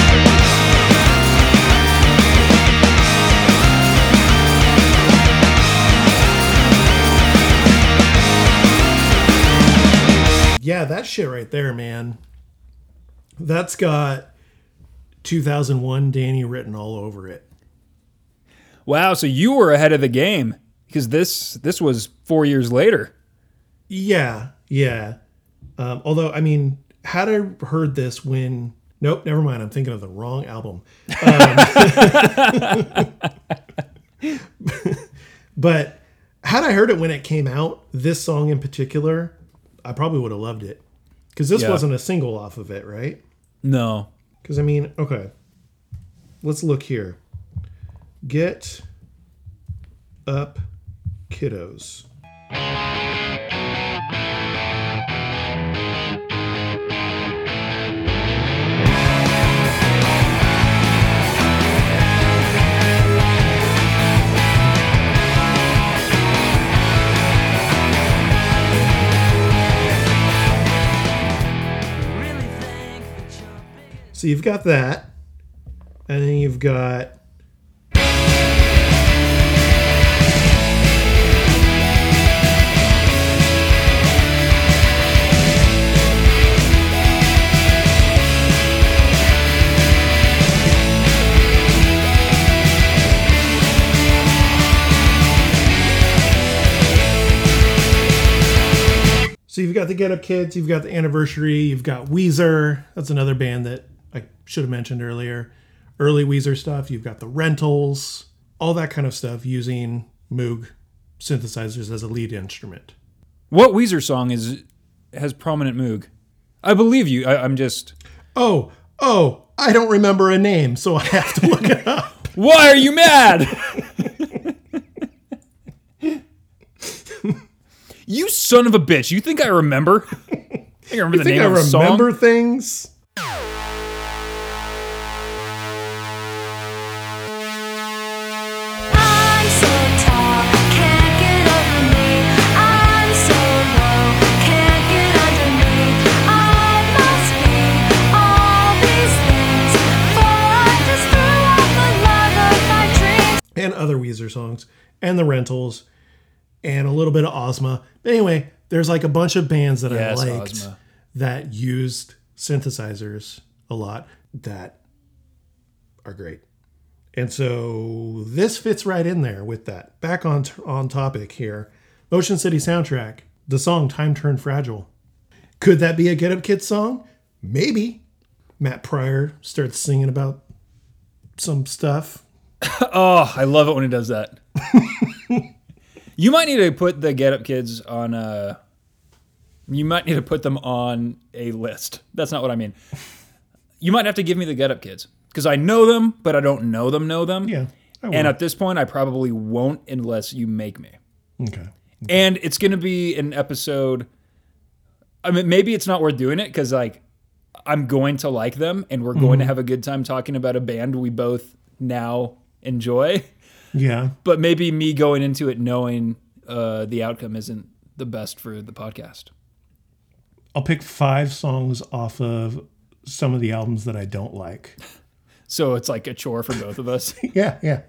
Speaker 2: Yeah, that shit right there, man. That's got 2001 Danny written all over it.
Speaker 1: wow, so you were ahead of the game because this this was 4 years later.
Speaker 2: Yeah, yeah. Um, although, I mean, had I heard this when. Nope, never mind. I'm thinking of the wrong album. Um, but had I heard it when it came out, this song in particular, I probably would have loved it. Because this
Speaker 1: Yeah.
Speaker 2: wasn't a single off of it, right?
Speaker 1: No.
Speaker 2: Because, I mean, okay. Let's look here. Get up, kiddos. So you've got that. And then you've got. So you've got the Get Up Kids, you've got the Anniversary, you've got Weezer. That's another band that should have mentioned earlier. early Weezer stuff. You've got the rentals, all that kind of stuff using Moog synthesizers as a lead instrument.
Speaker 1: What Weezer song is has prominent Moog? I believe you. I, I'm just.
Speaker 2: Oh, oh, I don't remember a name, so I have to look it up.
Speaker 1: Why are you mad? you son of a bitch! You think I remember? I remember the
Speaker 2: I think
Speaker 1: name
Speaker 2: I
Speaker 1: of the
Speaker 2: remember
Speaker 1: song.
Speaker 2: things. Weezer songs, and the Rentals, and a little bit of Ozma. But anyway, there's like a bunch of bands that
Speaker 1: Yes,
Speaker 2: I liked
Speaker 1: Ozma.
Speaker 2: that used synthesizers a lot that are great. And so this fits right in there with that. Back on on topic here. Motion City soundtrack, the song Time Turned Fragile. Could that be a Get Up Kids song? Maybe. Matt Pryor starts singing about some stuff
Speaker 1: Oh, I love it when he does that. you might need to put the Get Up Kids on a. You might need to put them on a list. That's not what I mean. You might have to give me the Get Up Kids because I know them, but I don't know them. Know them.
Speaker 2: Yeah,
Speaker 1: And at this point, I probably won't unless you make me.
Speaker 2: Okay.
Speaker 1: And it's going to be an episode. I mean, maybe it's not worth doing it because like I'm going to like them, and we're going to mm-hmm. have a good time talking about a band we both now enjoy.
Speaker 2: Yeah.
Speaker 1: But maybe me going into it knowing uh, the outcome isn't the best for the podcast.
Speaker 2: I'll pick five songs off of some of the albums that I don't like.
Speaker 1: So it's like a chore for both of us.
Speaker 2: Yeah, yeah.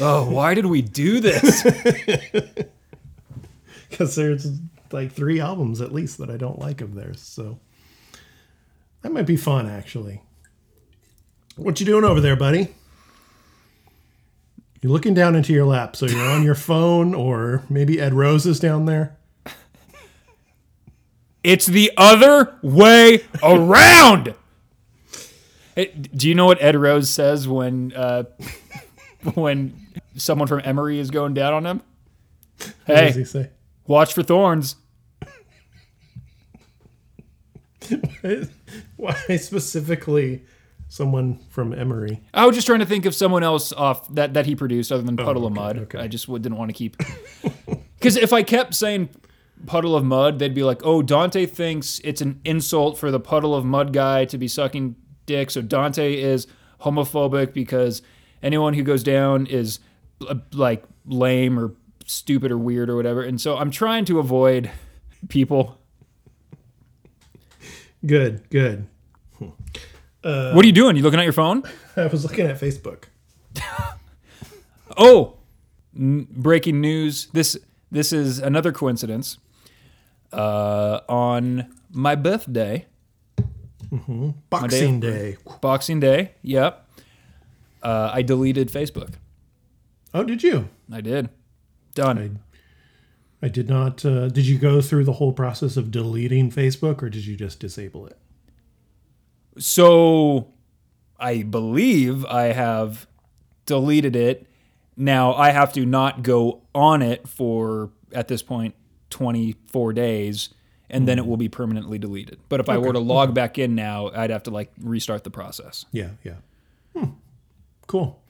Speaker 1: oh, why did we do this?
Speaker 2: Because there's like three albums at least that I don't like of theirs. So that might be fun, actually. What you doing over there, buddy? You're looking down into your lap, so you're on your phone, or maybe Ed Rose is down there.
Speaker 1: It's the other way around. Hey, do you know what Ed Rose says when uh, when someone from Emery is going down on him?
Speaker 2: What does he
Speaker 1: Hey,
Speaker 2: say?
Speaker 1: watch for thorns.
Speaker 2: Why specifically someone from Emery?
Speaker 1: I was just trying to think of someone else off that that he produced other than Puddle of
Speaker 2: okay,
Speaker 1: Mudd.
Speaker 2: okay.
Speaker 1: I just didn't want to keep because if I kept saying Puddle of Mudd, they'd be like, "Oh, Dante thinks it's an insult for the Puddle of Mudd guy to be sucking dick, so Dante is homophobic because anyone who goes down is uh, like lame or stupid or weird or whatever." And so I'm trying to avoid people.
Speaker 2: Good, good.
Speaker 1: What are you doing? You looking at your phone?
Speaker 2: I was looking at Facebook.
Speaker 1: Oh, n- breaking news. This this is another coincidence. Uh, on my birthday,
Speaker 2: Boxing Day.
Speaker 1: Boxing Day. Yep. Uh, I deleted Facebook.
Speaker 2: Oh, did you?
Speaker 1: I did. Done.
Speaker 2: I did not. Uh, did you go through the whole process of deleting Facebook, or did you just disable it?
Speaker 1: So, I believe I have deleted it. Now I have to not go on it for at this point 24 days, and then it will be permanently deleted. But if I were to log back in now, I'd have to like restart the process.
Speaker 2: Yeah, yeah. Hmm. Cool.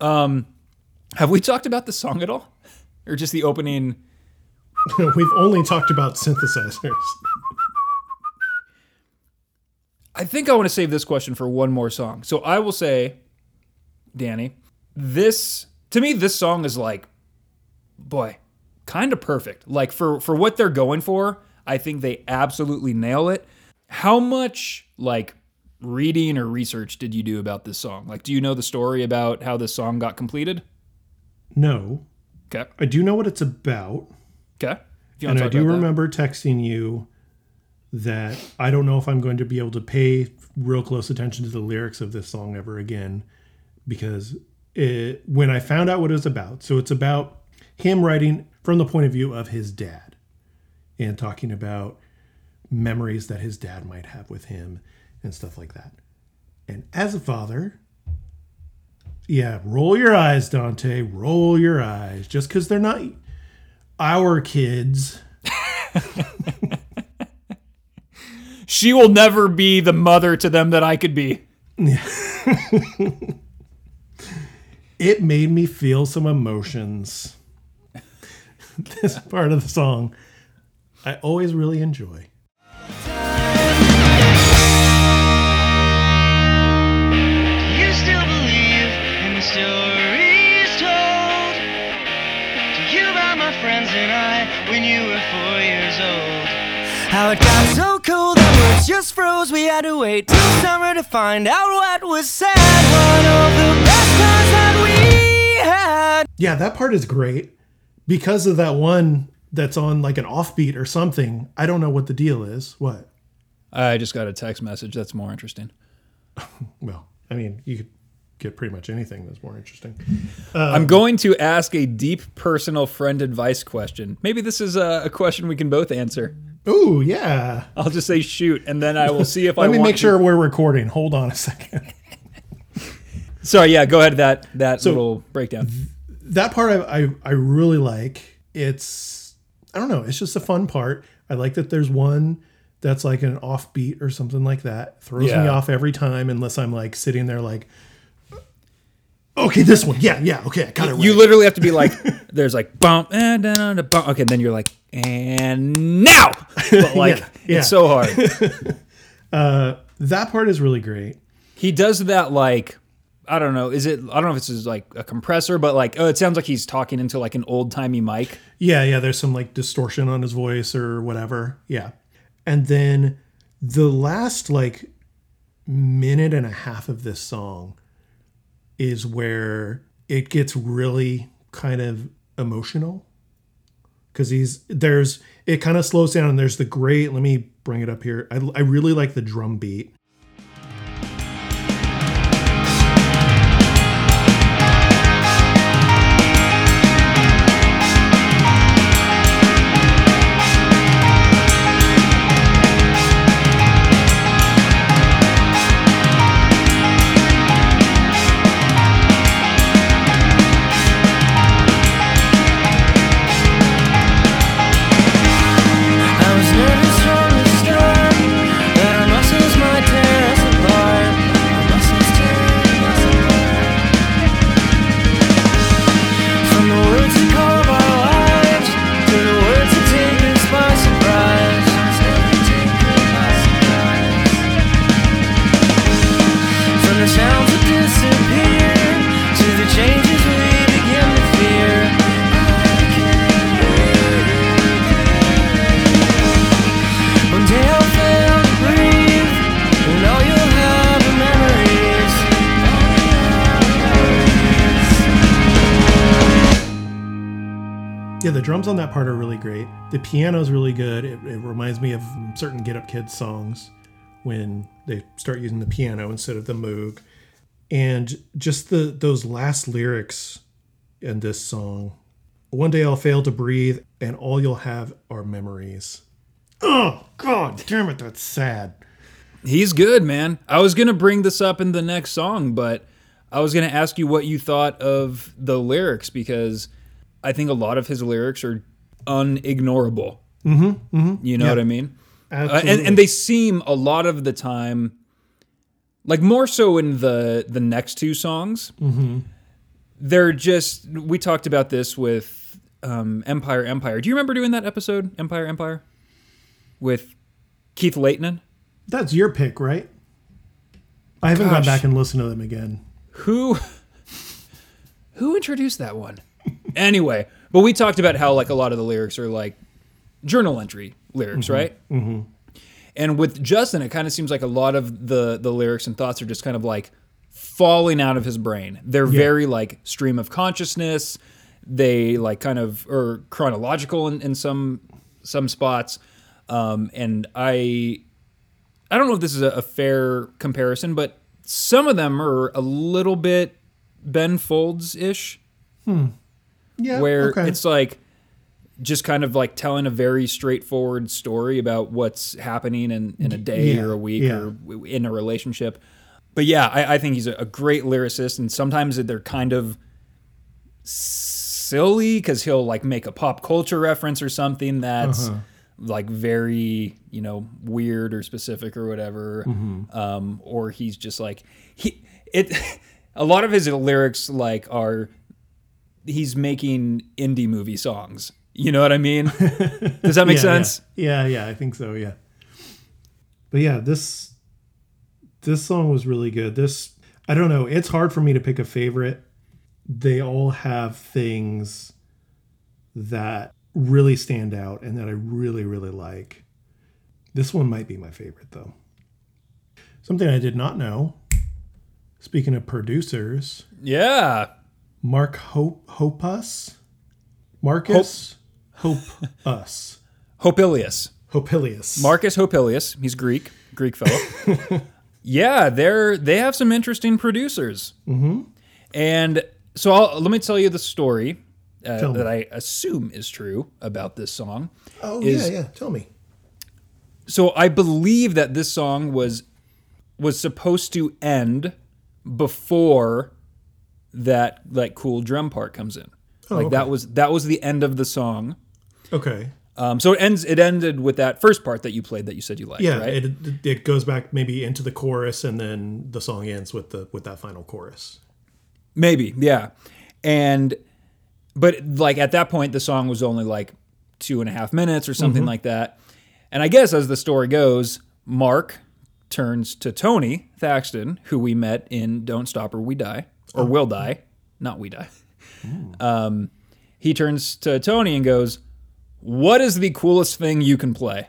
Speaker 1: Have we talked about the song at all? Or just the opening?
Speaker 2: We've only talked about synthesizers.
Speaker 1: I think I want to save this question for one more song. So I will say, Danny, this to me this song is like boy, kind of perfect. Like for for what they're going for, I think they absolutely nail it. How much like reading or research did you do about this song? Like do you know the story about how this song got completed?
Speaker 2: No,
Speaker 1: Okay.
Speaker 2: I do know what it's about,
Speaker 1: Okay.
Speaker 2: And I do remember texting you that I don't know if I'm going to be able to pay real close attention to the lyrics of this song ever again because it, when I found out what it was about, so it's about him writing from the point of view of his dad and talking about memories that his dad might have with him and stuff like that. And as a father, Yeah, roll your eyes, Dante. Roll your eyes. Just because they're not our kids.
Speaker 1: She will never be the mother to them that I could be.
Speaker 2: It made me feel some emotions. this part of the song, I always really enjoy.
Speaker 4: You still believe in the stories told to you about my friends and I when you were four years old. How it got so cold that words just froze. We had to wait till summer to find out what was said. One of the best times that we had.
Speaker 2: Yeah, that part is great because of that one that's on like an offbeat or something. I don't know what the deal is. What?
Speaker 1: I just got a text message. That's more interesting.
Speaker 2: Well, I mean, you could get pretty much anything that's more interesting.
Speaker 1: I'm going to ask a deep personal friend advice question. Maybe this is a, a question we can both answer.
Speaker 2: Oh, yeah.
Speaker 1: I'll just say shoot, and then I will see if I
Speaker 2: Let me make
Speaker 1: to-
Speaker 2: sure we're recording. Hold on a second.
Speaker 1: Sorry, yeah, go ahead. That that little breakdown.
Speaker 2: that part I, I I really like. It's I don't know. It's just a fun part. I like that there's one that's like an offbeat or something like that. Throws me off every time unless I'm like sitting there like, okay, this one, yeah, yeah, okay, I got it. Right.
Speaker 1: You literally have to be like, there's like bump eh, and down, bump. Okay, and then you're like, and now, but like
Speaker 2: Yeah, yeah.
Speaker 1: it's so hard.
Speaker 2: Uh, that part is really great.
Speaker 1: he does that like. I don't know. Is it? I don't know if it's just like a compressor, but like, oh, it sounds like he's talking into like an old timey mic.
Speaker 2: Yeah, yeah. There's some like distortion on his voice or whatever. Yeah, and then the last like minute and a half of this song is where it gets really kind of emotional. Because he's there's it kind of slows down and there's the great let me bring it up here. I, I really like the drum beat piano's really good. It, it reminds me of certain get up kids songs when they start using the piano instead of the moog. And just the those last lyrics in this song one day i'll fail to breathe and all you'll have are memories. Oh god damn it that's sad.
Speaker 1: He's good, man. I was gonna bring this up in the next song, but I was gonna ask you what you thought of the lyrics because I think a lot of his lyrics are unignorable. Mm-hmm, mm-hmm. You know what I mean? Uh, and and they seem a lot of the time, like more so in the the next two songs. They're just. We talked about this with um, Empire Empire. Do you remember doing that episode Empire Empire with Keith Leighton?
Speaker 2: that's your pick right i haven't gone back and listened to them again
Speaker 1: Who who introduced that one? Anyway, but we talked about how like a lot of the lyrics are like journal entry lyrics, right? Mm-hmm. And with Justin, it kind of seems like a lot of the the lyrics and thoughts are just kind of like falling out of his brain. They're very like stream of consciousness. They like kind of are chronological in, in some some spots. Um, and I I don't know if this is a, a fair comparison, but some of them are a little bit Ben Folds ish,
Speaker 2: yeah
Speaker 1: where
Speaker 2: okay.
Speaker 1: it's like just kind of like telling a very straightforward story about what's happening in, in a day
Speaker 2: Yeah,
Speaker 1: or a week
Speaker 2: yeah.
Speaker 1: or in a relationship. but yeah, I, I think he's a, a great lyricist, and sometimes they're kind of silly because he'll like make a pop culture reference or something that's like very you know weird or specific or whatever, um, or he's just like he it. A lot of his lyrics like are he's making indie movie songs. You know what I mean? Does that make
Speaker 2: yeah,
Speaker 1: sense?
Speaker 2: Yeah. yeah, yeah, I think so. Yeah, but yeah, this this song was really good. This I don't know. It's hard for me to pick a favorite. They all have things that really stand out and that I really really like. This one might be my favorite though. Something I did not know. Speaking of producers,
Speaker 1: Yeah.
Speaker 2: Mark Hope Hoppus, Marcus Hope Us,
Speaker 1: Hopilius.
Speaker 2: Hopilius.
Speaker 1: Marcus Hopilius. He's Greek, Greek fellow. yeah, they're they have some interesting producers. Mm-hmm. And so I'll, let me tell you the story uh, that I assume is true about this song.
Speaker 2: Oh
Speaker 1: is-
Speaker 2: yeah, yeah. Tell me.
Speaker 1: So I believe that this song was was supposed to end before that like cool drum part comes in. like that was that was the end of the song.
Speaker 2: Okay.
Speaker 1: Um, so it ends. It ended with that first part that you played that you said you liked.
Speaker 2: Yeah,
Speaker 1: right?
Speaker 2: it it goes back maybe into the chorus, and then the song ends with the with that final chorus.
Speaker 1: Maybe, yeah. And but like at that point the song was only like two and a half minutes or something like that. And I guess as the story goes, Mark turns to Tony Thaxton, who we met in Don't Stop or We Die. Or Will Die. Not We Die. Um, he turns to Tony and goes, What is the coolest thing you can play?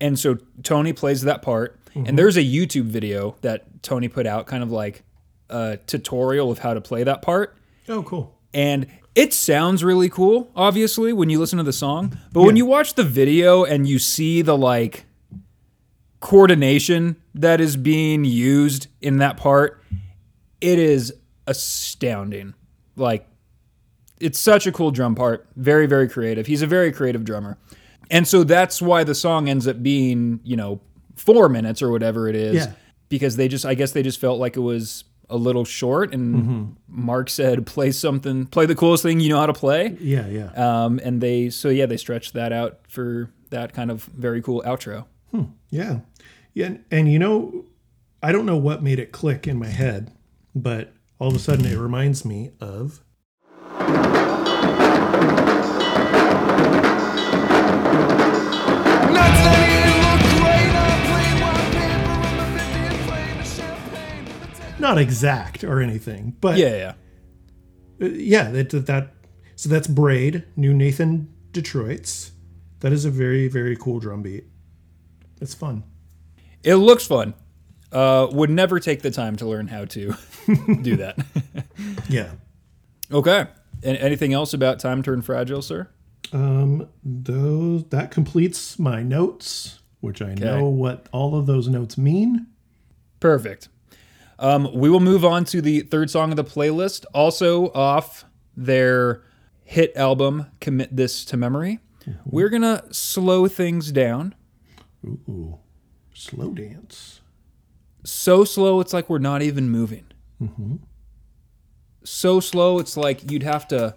Speaker 1: And so Tony plays that part. And there's a YouTube video that Tony put out, kind of like a tutorial of how to play that part.
Speaker 2: Oh, cool.
Speaker 1: And it sounds really cool, obviously, when you listen to the song. But when you watch the video and you see the like coordination that is being used in that part, it is astounding. Like, it's such a cool drum part. Very, very creative. He's a very creative drummer. And so that's why the song ends up being, you know, four minutes or whatever it is.
Speaker 2: Yeah.
Speaker 1: Because they just, I guess they just felt like it was a little short. And
Speaker 2: Mm-hmm.
Speaker 1: Mark said, play something, play the coolest thing you know how to play.
Speaker 2: Yeah, yeah.
Speaker 1: Um, and they, so yeah, they stretched that out for that kind of very cool outro.
Speaker 2: Yeah. Yeah. And, and you know, I don't know what made it click in my head, but all of a sudden it reminds me of.
Speaker 3: Nuts that it looked great. I played white paper on the 50 and played the champagne. with the
Speaker 2: Not exact or anything, but
Speaker 1: Yeah, yeah.
Speaker 2: uh, yeah, that, that, that so that's Braid, new Nathan Detroit's. That is a very, very cool drum beat. It's fun.
Speaker 1: It looks fun. Uh, would never take the time to learn how to do that.
Speaker 2: Yeah.
Speaker 1: okay. And anything else about Time Turn Fragile, sir?
Speaker 2: Um, those that completes my notes, which I know what all of those notes mean.
Speaker 1: Perfect. Um, we will move on to the third song of the playlist, also off their hit album, Commit This to Memory. We're going to slow things down.
Speaker 2: Ooh, slow dance.
Speaker 1: So slow, it's like we're not even moving. Mm-hmm. So slow, it's like you'd have to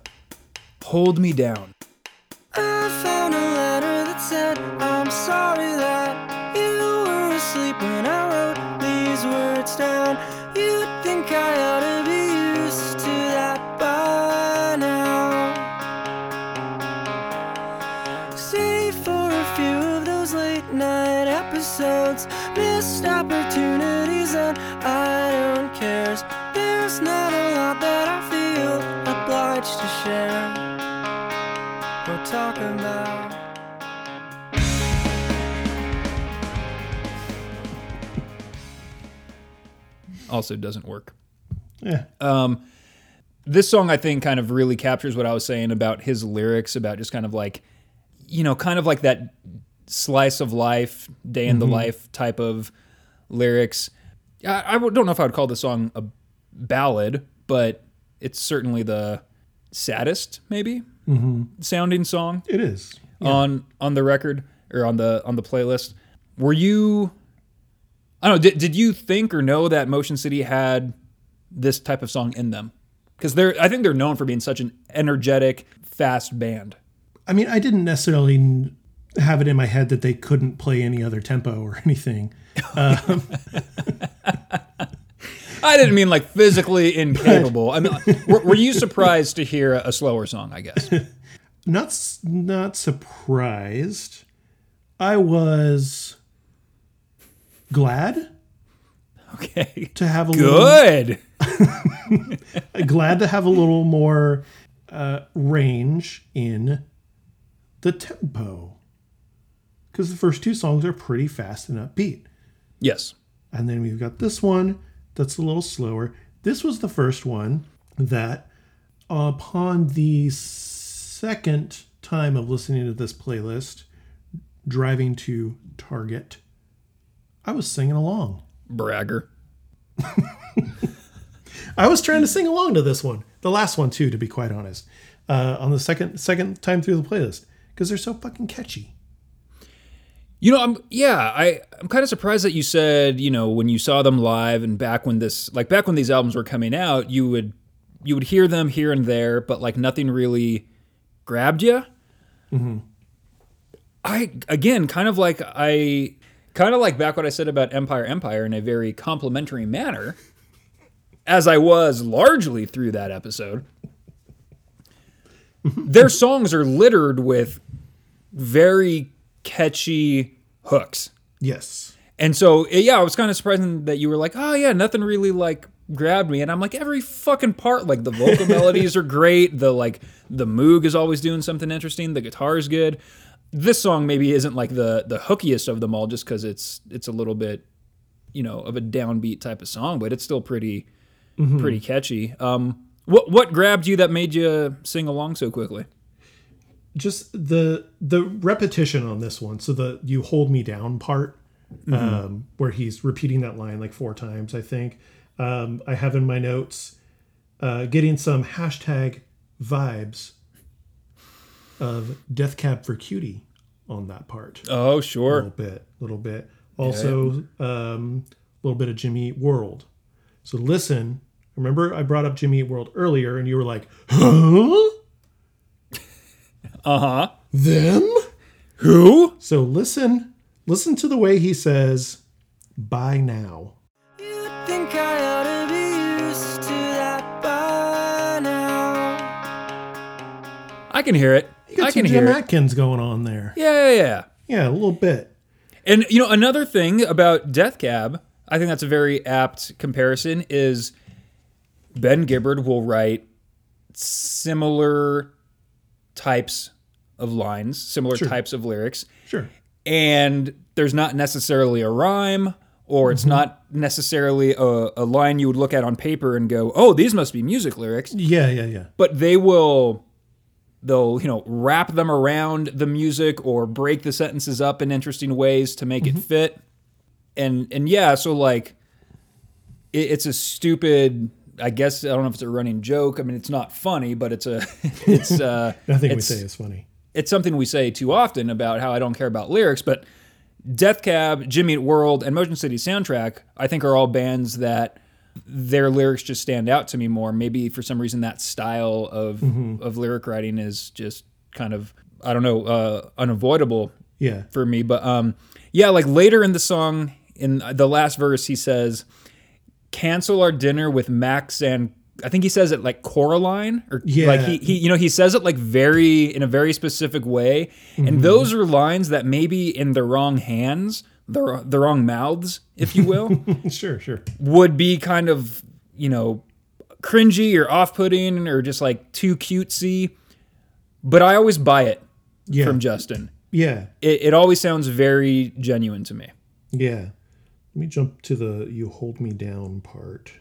Speaker 1: hold me down.
Speaker 3: I found a letter that said, I'm sorry
Speaker 1: Also doesn't work.
Speaker 2: Yeah.
Speaker 1: Um, this song I think kind of really captures what I was saying about his lyrics about just kind of like you know kind of like that slice of life day in the mm-hmm. life type of lyrics I, I don't know if I would call the song a ballad but it's certainly the saddest maybe mm-hmm. sounding song
Speaker 2: it is.
Speaker 1: on on the record or on the on the playlist were you I don't know. Did, did you think or know that Motion City had this type of song in them? Because they're, I think they're known for being such an energetic, fast band.
Speaker 2: I mean, I didn't necessarily have it in my head that they couldn't play any other tempo or anything.
Speaker 1: Um, I didn't mean like physically incapable. I mean, were, were you surprised to hear a slower song? I guess.
Speaker 2: Not not surprised. I was glad
Speaker 1: Okay.
Speaker 2: to have a little
Speaker 1: Good.
Speaker 2: glad to have a little more uh, range in the tempo because the first two songs are pretty fast and upbeat
Speaker 1: Yes.
Speaker 2: and then we've got this one that's a little slower this was the first one that upon the second time of listening to this playlist driving to target i was singing along
Speaker 1: Bragger.
Speaker 2: I was trying to sing along to this one, the last one too, to be quite honest, uh, on the second second time through the playlist because they're so fucking catchy.
Speaker 1: You know, I'm yeah, I I'm kind of surprised that you said, you know, when you saw them live and back when this like back when these albums were coming out, you would you would hear them here and there, but like nothing really grabbed you. I again, kind of like I kind of like back what I said about Empire Empire in a very complimentary manner, as I was largely through that episode. Their songs are littered with very catchy hooks.
Speaker 2: Yes,
Speaker 1: And so, eh, yeah, I was kind of surprised that you were like, oh, yeah, nothing really like grabbed me. And I'm like, every fucking part, like the vocal melodies are great. The like, the Moog is always doing something interesting. The guitar is good. This song maybe isn't like the the hookiest of them all just because it's it's a little bit, you know, of a downbeat type of song, but it's still pretty pretty catchy. Um, what what grabbed you that made you sing along so quickly?
Speaker 2: just the the repetition on this one. So the "you hold me down" part, um, where he's repeating that line like four times. I think um, I have in my notes uh, getting some hashtag vibes of Death Cab for Cutie on that part.
Speaker 1: Oh, sure.
Speaker 2: a little bit, little bit. Also, um, a little bit of Jimmy Eat World. So listen. Remember, I brought up Jimmy Eat World earlier, and you were like, "Huh?
Speaker 1: Uh huh.
Speaker 2: Them?"
Speaker 1: Who?
Speaker 2: So listen, listen to the way he says, "Bye now."
Speaker 3: You think I ought to be used to that by now?
Speaker 1: I can hear it.
Speaker 2: You got
Speaker 1: I
Speaker 2: some
Speaker 1: can
Speaker 2: Jim. Adkins going on there.
Speaker 1: Yeah, yeah, yeah.
Speaker 2: Yeah, a little bit.
Speaker 1: And you know, another thing about Death Cab, I think that's a very apt comparison, is Ben Gibbard will write similar types of lines, similar
Speaker 2: Sure.
Speaker 1: types of lyrics,
Speaker 2: Sure.
Speaker 1: and there's not necessarily a rhyme or it's mm-hmm. not necessarily a, a line you would look at on paper and go, oh, these must be music lyrics.
Speaker 2: Yeah, yeah, yeah.
Speaker 1: But they will they'll you know wrap them around the music or break the sentences up in interesting ways to make it fit. And and yeah so like it, it's a stupid i guess i don't know if it's a running joke. I mean it's not funny but it's a it's uh
Speaker 2: Nothing we
Speaker 1: it's,
Speaker 2: say is funny.
Speaker 1: it's something we say too often about how i don't care about lyrics but death cab jimmy Eat world and motion city soundtrack i think are all bands that their lyrics just stand out to me more. Maybe for some reason that style of of lyric writing is just kind of I don't know uh, unavoidable
Speaker 2: Yeah.
Speaker 1: for me. But um, yeah, like later in the song, in the last verse, he says, "Cancel our dinner with Max and." I think he says it like Coraline, or
Speaker 2: Yeah.
Speaker 1: like he, he, you know, he says it like very in a very specific way, and those are lines that maybe in the wrong hands, the the wrong mouths, if you will,
Speaker 2: sure, sure.
Speaker 1: would be kind of, you know, cringy or off putting or just like too cutesy. But I always buy it
Speaker 2: Yeah.
Speaker 1: from Justin.
Speaker 2: Yeah.
Speaker 1: It, it always sounds very genuine to me.
Speaker 2: Yeah. Let me jump to the you hold me down part.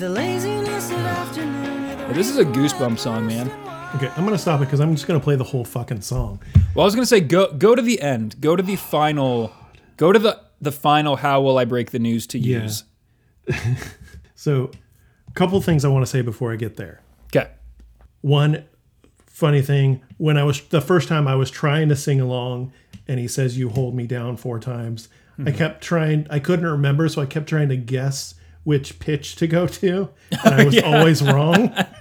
Speaker 3: Sings at night. You're the
Speaker 1: a goosebump song, man.
Speaker 2: Okay, I'm gonna stop it because I'm just gonna play the whole fucking song.
Speaker 1: Well, I was gonna say go go to the end. Go to the final. Go to the the final. How will I break the news to
Speaker 2: you?
Speaker 1: Yeah.
Speaker 2: So, a couple things I want to say before I get there.
Speaker 1: Okay.
Speaker 2: One funny thing when I was the first time I was trying to sing along, and he says, "You hold me down four times." I mm-hmm. kept trying. I couldn't remember, so I kept trying to guess which pitch to go to, and I was always wrong.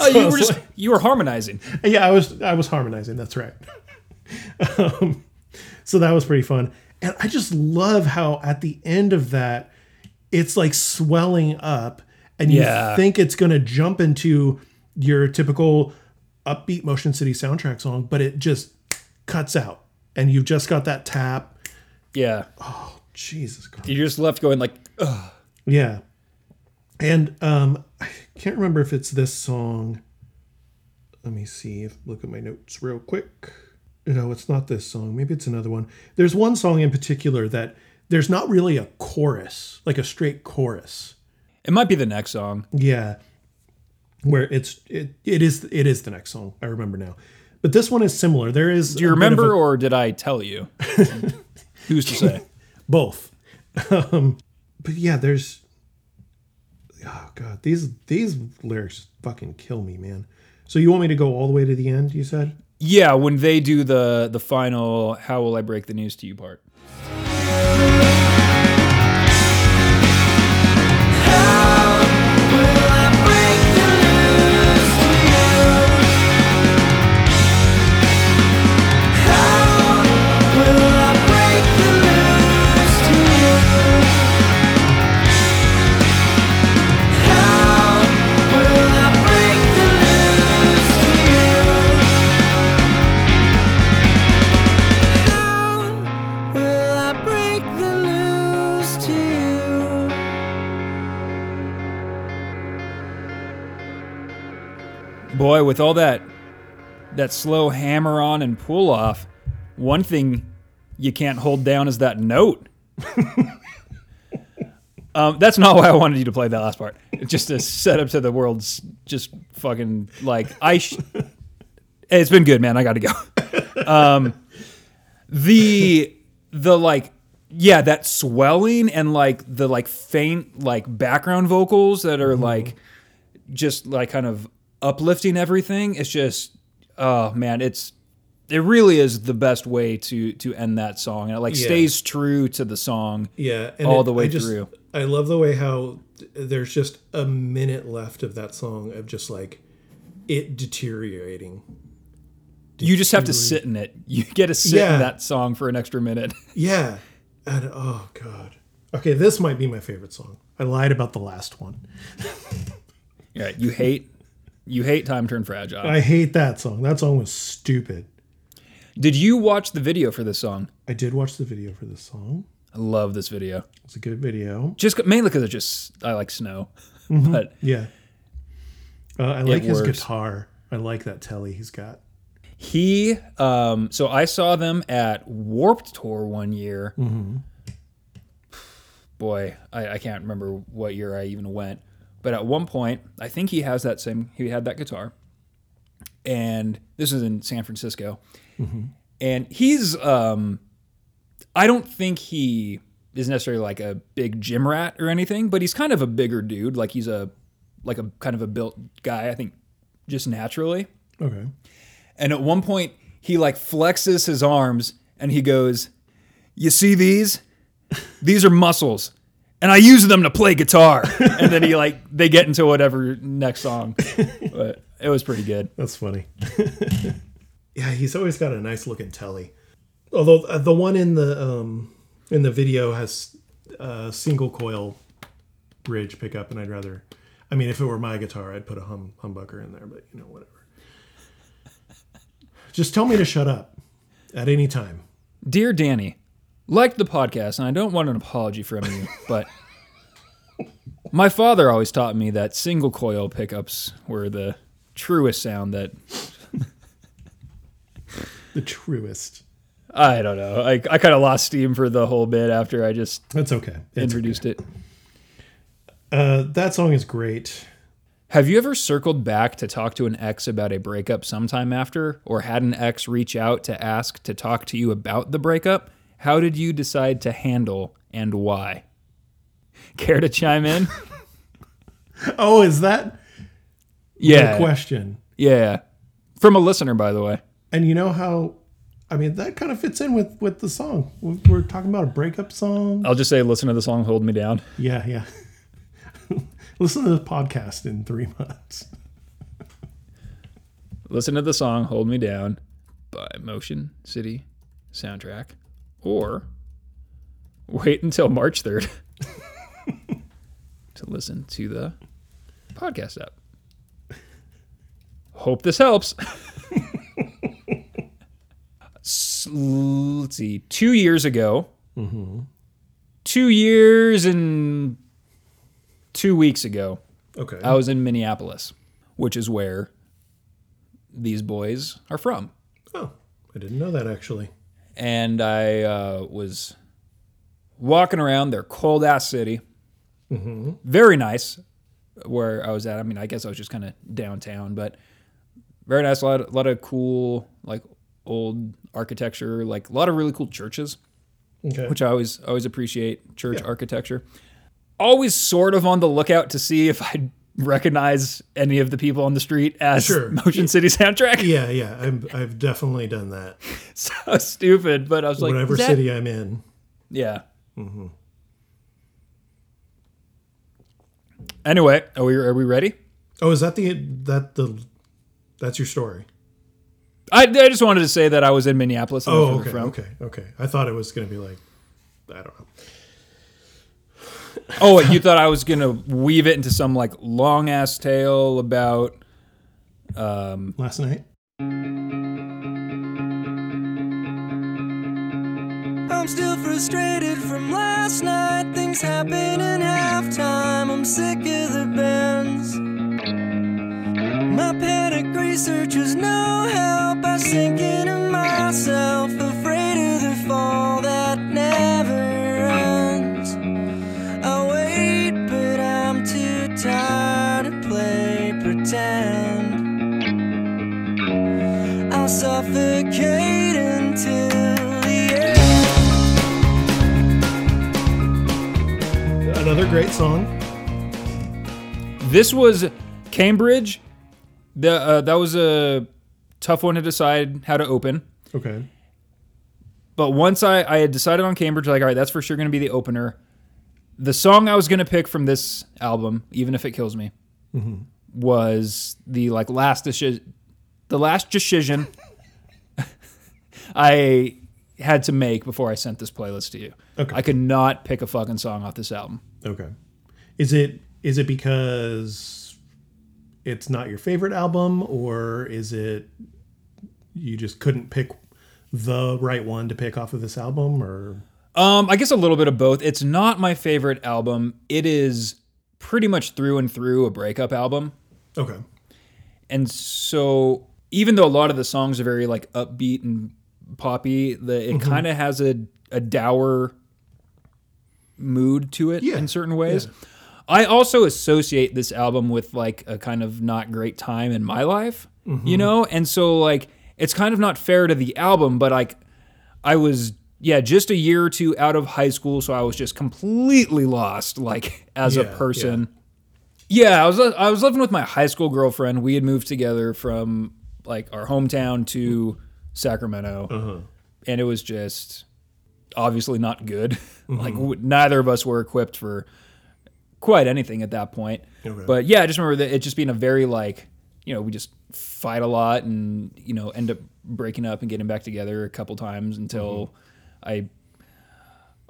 Speaker 1: Oh, you were just
Speaker 2: like-
Speaker 1: you were harmonizing.
Speaker 2: Yeah, I was I was harmonizing. That's right. um, so that was pretty fun, and I just love how at the end of that, it's like swelling up, and you
Speaker 1: Yeah.
Speaker 2: think it's gonna jump into your typical upbeat Motion City soundtrack song, but it just cuts out, and you've just got that tap.
Speaker 1: Yeah.
Speaker 2: Oh Jesus Christ.
Speaker 1: You're just left going like, Ugh.
Speaker 2: Yeah. And um I can't remember if it's this song. Let me see if look at my notes real quick. No, it's not this song. Maybe it's another one. There's one song in particular that there's not really a chorus, like a straight chorus.
Speaker 1: it might be the next song.
Speaker 2: Yeah. Where it's it, it is it is the next song. I remember now. But this one is similar. There is
Speaker 1: Do you remember, or did I tell you? Who's to say?
Speaker 2: both. Um, but yeah, there's oh god, these these lyrics fucking kill me, man. So you want me to go all the way to the end? You said
Speaker 1: Yeah, when they do the the final "How will I break the news to you" part. Boy, with all that that slow hammer on and pull off, one thing you can't hold down is that note. um, that's not why I wanted you to play that last part. It's just to set up to the world's just fucking like I. Sh- it's been good, man. I got to go. Um, the the like yeah that swelling and like the like faint like background vocals that are like just like kind of uplifting everything it's just oh man it's it really is the best way to to end that song and it like
Speaker 2: Yeah.
Speaker 1: stays true to the song
Speaker 2: yeah,
Speaker 1: All the way through.
Speaker 2: I love the way how there's just a minute left of that song of just like it deteriorating.
Speaker 1: you just have to sit in it you get to sit
Speaker 2: Yeah.
Speaker 1: in that song for an extra minute
Speaker 2: Yeah, and oh god. Okay, this might be my favorite song. I lied about the last one.
Speaker 1: yeah you hate you hate time turn fragile
Speaker 2: I hate that song. That song was stupid.
Speaker 1: did you watch the video for this song
Speaker 2: I did watch the video for this song.
Speaker 1: i love this video
Speaker 2: It's a good video.
Speaker 1: just mainly because it's just i like snow
Speaker 2: Mm-hmm.
Speaker 1: but
Speaker 2: Yeah. Uh, I like his
Speaker 1: works.
Speaker 2: guitar. I like that telly he's got.
Speaker 1: He, um, so I saw them at Warped Tour one year. Boy, I, I can't remember what year I even went, but at one point, I think he has that same. He had that guitar, and this is in San Francisco, and he's. Um, I don't think he is necessarily like a big gym rat or anything, but he's kind of a bigger dude. Like he's a like a kind of a built guy. I think just naturally.
Speaker 2: Okay.
Speaker 1: And at one point, he like flexes his arms and he goes, You see these? These are muscles. And I use them to play guitar. And then he like, they get into whatever next song. But it was pretty good.
Speaker 2: That's funny. yeah, he's always got a nice looking telly. Although uh, the one in the um, in the video has a single coil bridge pickup, and I'd rather. I mean, if it were my guitar, I'd put a hum humbucker in there, but you know, whatever. Just tell me to shut up at any time.
Speaker 1: Dear Danny, liked the podcast, and I don't want an apology from you, but my father always taught me that single coil pickups were the truest sound that
Speaker 2: The truest.
Speaker 1: I don't know. I, I kind of lost steam for the whole bit after I just
Speaker 2: That's okay. It's
Speaker 1: introduced it.
Speaker 2: Uh, that song is great.
Speaker 1: Have you ever circled back to talk to an ex about a breakup sometime after, or had an ex reach out to ask to talk to you about the breakup? How did you decide to handle and why? Care to chime in?
Speaker 2: Oh, is that
Speaker 1: yeah.
Speaker 2: the question?
Speaker 1: Yeah. From a listener, by the way.
Speaker 2: And you know how? I mean, that kind of fits in with with the song. We- We're talking about a breakup song.
Speaker 1: I'll just say, listen to the song Hold Me Down.
Speaker 2: Yeah, yeah. Listen to the podcast in three months.
Speaker 1: Listen to the song Hold Me Down by Motion City Soundtrack. Or wait until March 3rd to listen to the podcast app. Hope this helps. Let's see. Two years ago, mm-hmm. two years and two weeks ago,
Speaker 2: Okay.
Speaker 1: I was in Minneapolis, which is where these boys are from.
Speaker 2: oh, I didn't know that actually.
Speaker 1: And I uh, was walking around their cold ass city. Very nice where I was at. I mean, I guess I was just kind of downtown, but very nice. A lot, a lot of cool, like old architecture, like a lot of really cool churches
Speaker 2: Okay.
Speaker 1: which I always always appreciate church
Speaker 2: Yeah.
Speaker 1: architecture. Always sort of on the lookout to see if I recognize any of the people on the street as
Speaker 2: Sure.
Speaker 1: Motion City soundtrack.
Speaker 2: yeah, yeah. I'm, I've definitely done that.
Speaker 1: so stupid, but I was like,
Speaker 2: Whatever
Speaker 1: "Is that-"
Speaker 2: city I'm in.
Speaker 1: Yeah. Mm-hmm. Anyway, are we are we ready?
Speaker 2: Oh, is that the that the that's your story?
Speaker 1: I, I just wanted to say that I was in Minneapolis.
Speaker 2: Oh, okay, okay, okay. I thought it was going to be like I don't know.
Speaker 1: Oh, you thought I was gonna weave it into some like long ass tale about um,
Speaker 2: Last night.
Speaker 3: I'm still frustrated from last night. Things happen in halftime. I'm sick of the bends. My panic research is no help. I sink into myself, afraid suffocate until the end.
Speaker 2: Another great song.
Speaker 1: This was Cambridge. The uh, that was a tough one to decide how to open.
Speaker 2: Okay.
Speaker 1: But once I, I had decided on Cambridge, like, all right, that's for sure going to be the opener. The song I was going to pick from this album, even if it kills me, was the like last deci- the last decision I had to make before I sent this playlist to you.
Speaker 2: Okay.
Speaker 1: I could not pick a fucking song off this album.
Speaker 2: Okay. Is it is it because it's not your favorite album or is it you just couldn't pick the right one to pick off of this album or
Speaker 1: Um, I guess a little bit of both. It's not my favorite album. It is pretty much through and through a breakup album.
Speaker 2: Okay.
Speaker 1: And so even though a lot of the songs are very like upbeat and poppy, the it mm-hmm. kind of has a a dour mood to it
Speaker 2: Yeah,
Speaker 1: in certain ways.
Speaker 2: yeah.
Speaker 1: I also associate this album with like a kind of not great time in my life, you mm-hmm. know? And so like it's kind of not fair to the album, but like I was yeah, just a year or two out of high school, so I was just completely lost like as a
Speaker 2: Yeah,
Speaker 1: person. Yeah, I was I was living with my high school girlfriend. We had moved together from like our hometown to Sacramento, uh-huh. and it was just obviously not good. like mm-hmm. w- neither of us were equipped for quite anything at that point.
Speaker 2: Okay.
Speaker 1: But yeah, I just remember that it just being a very like you know we just fight a lot and you know end up breaking up and getting back together a couple times until mm-hmm. I.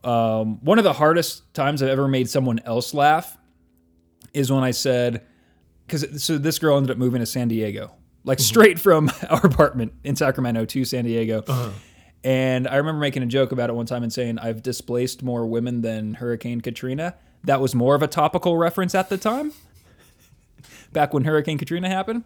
Speaker 1: Um, one of the hardest times I've ever made someone else laugh is when I said, because so this girl ended up moving to San Diego, like mm-hmm. straight from our apartment in Sacramento to San Diego. Uh-huh. And I remember making a joke about it one time and saying, I've displaced more women than Hurricane Katrina. That was more of a topical reference at the time, back when Hurricane Katrina happened.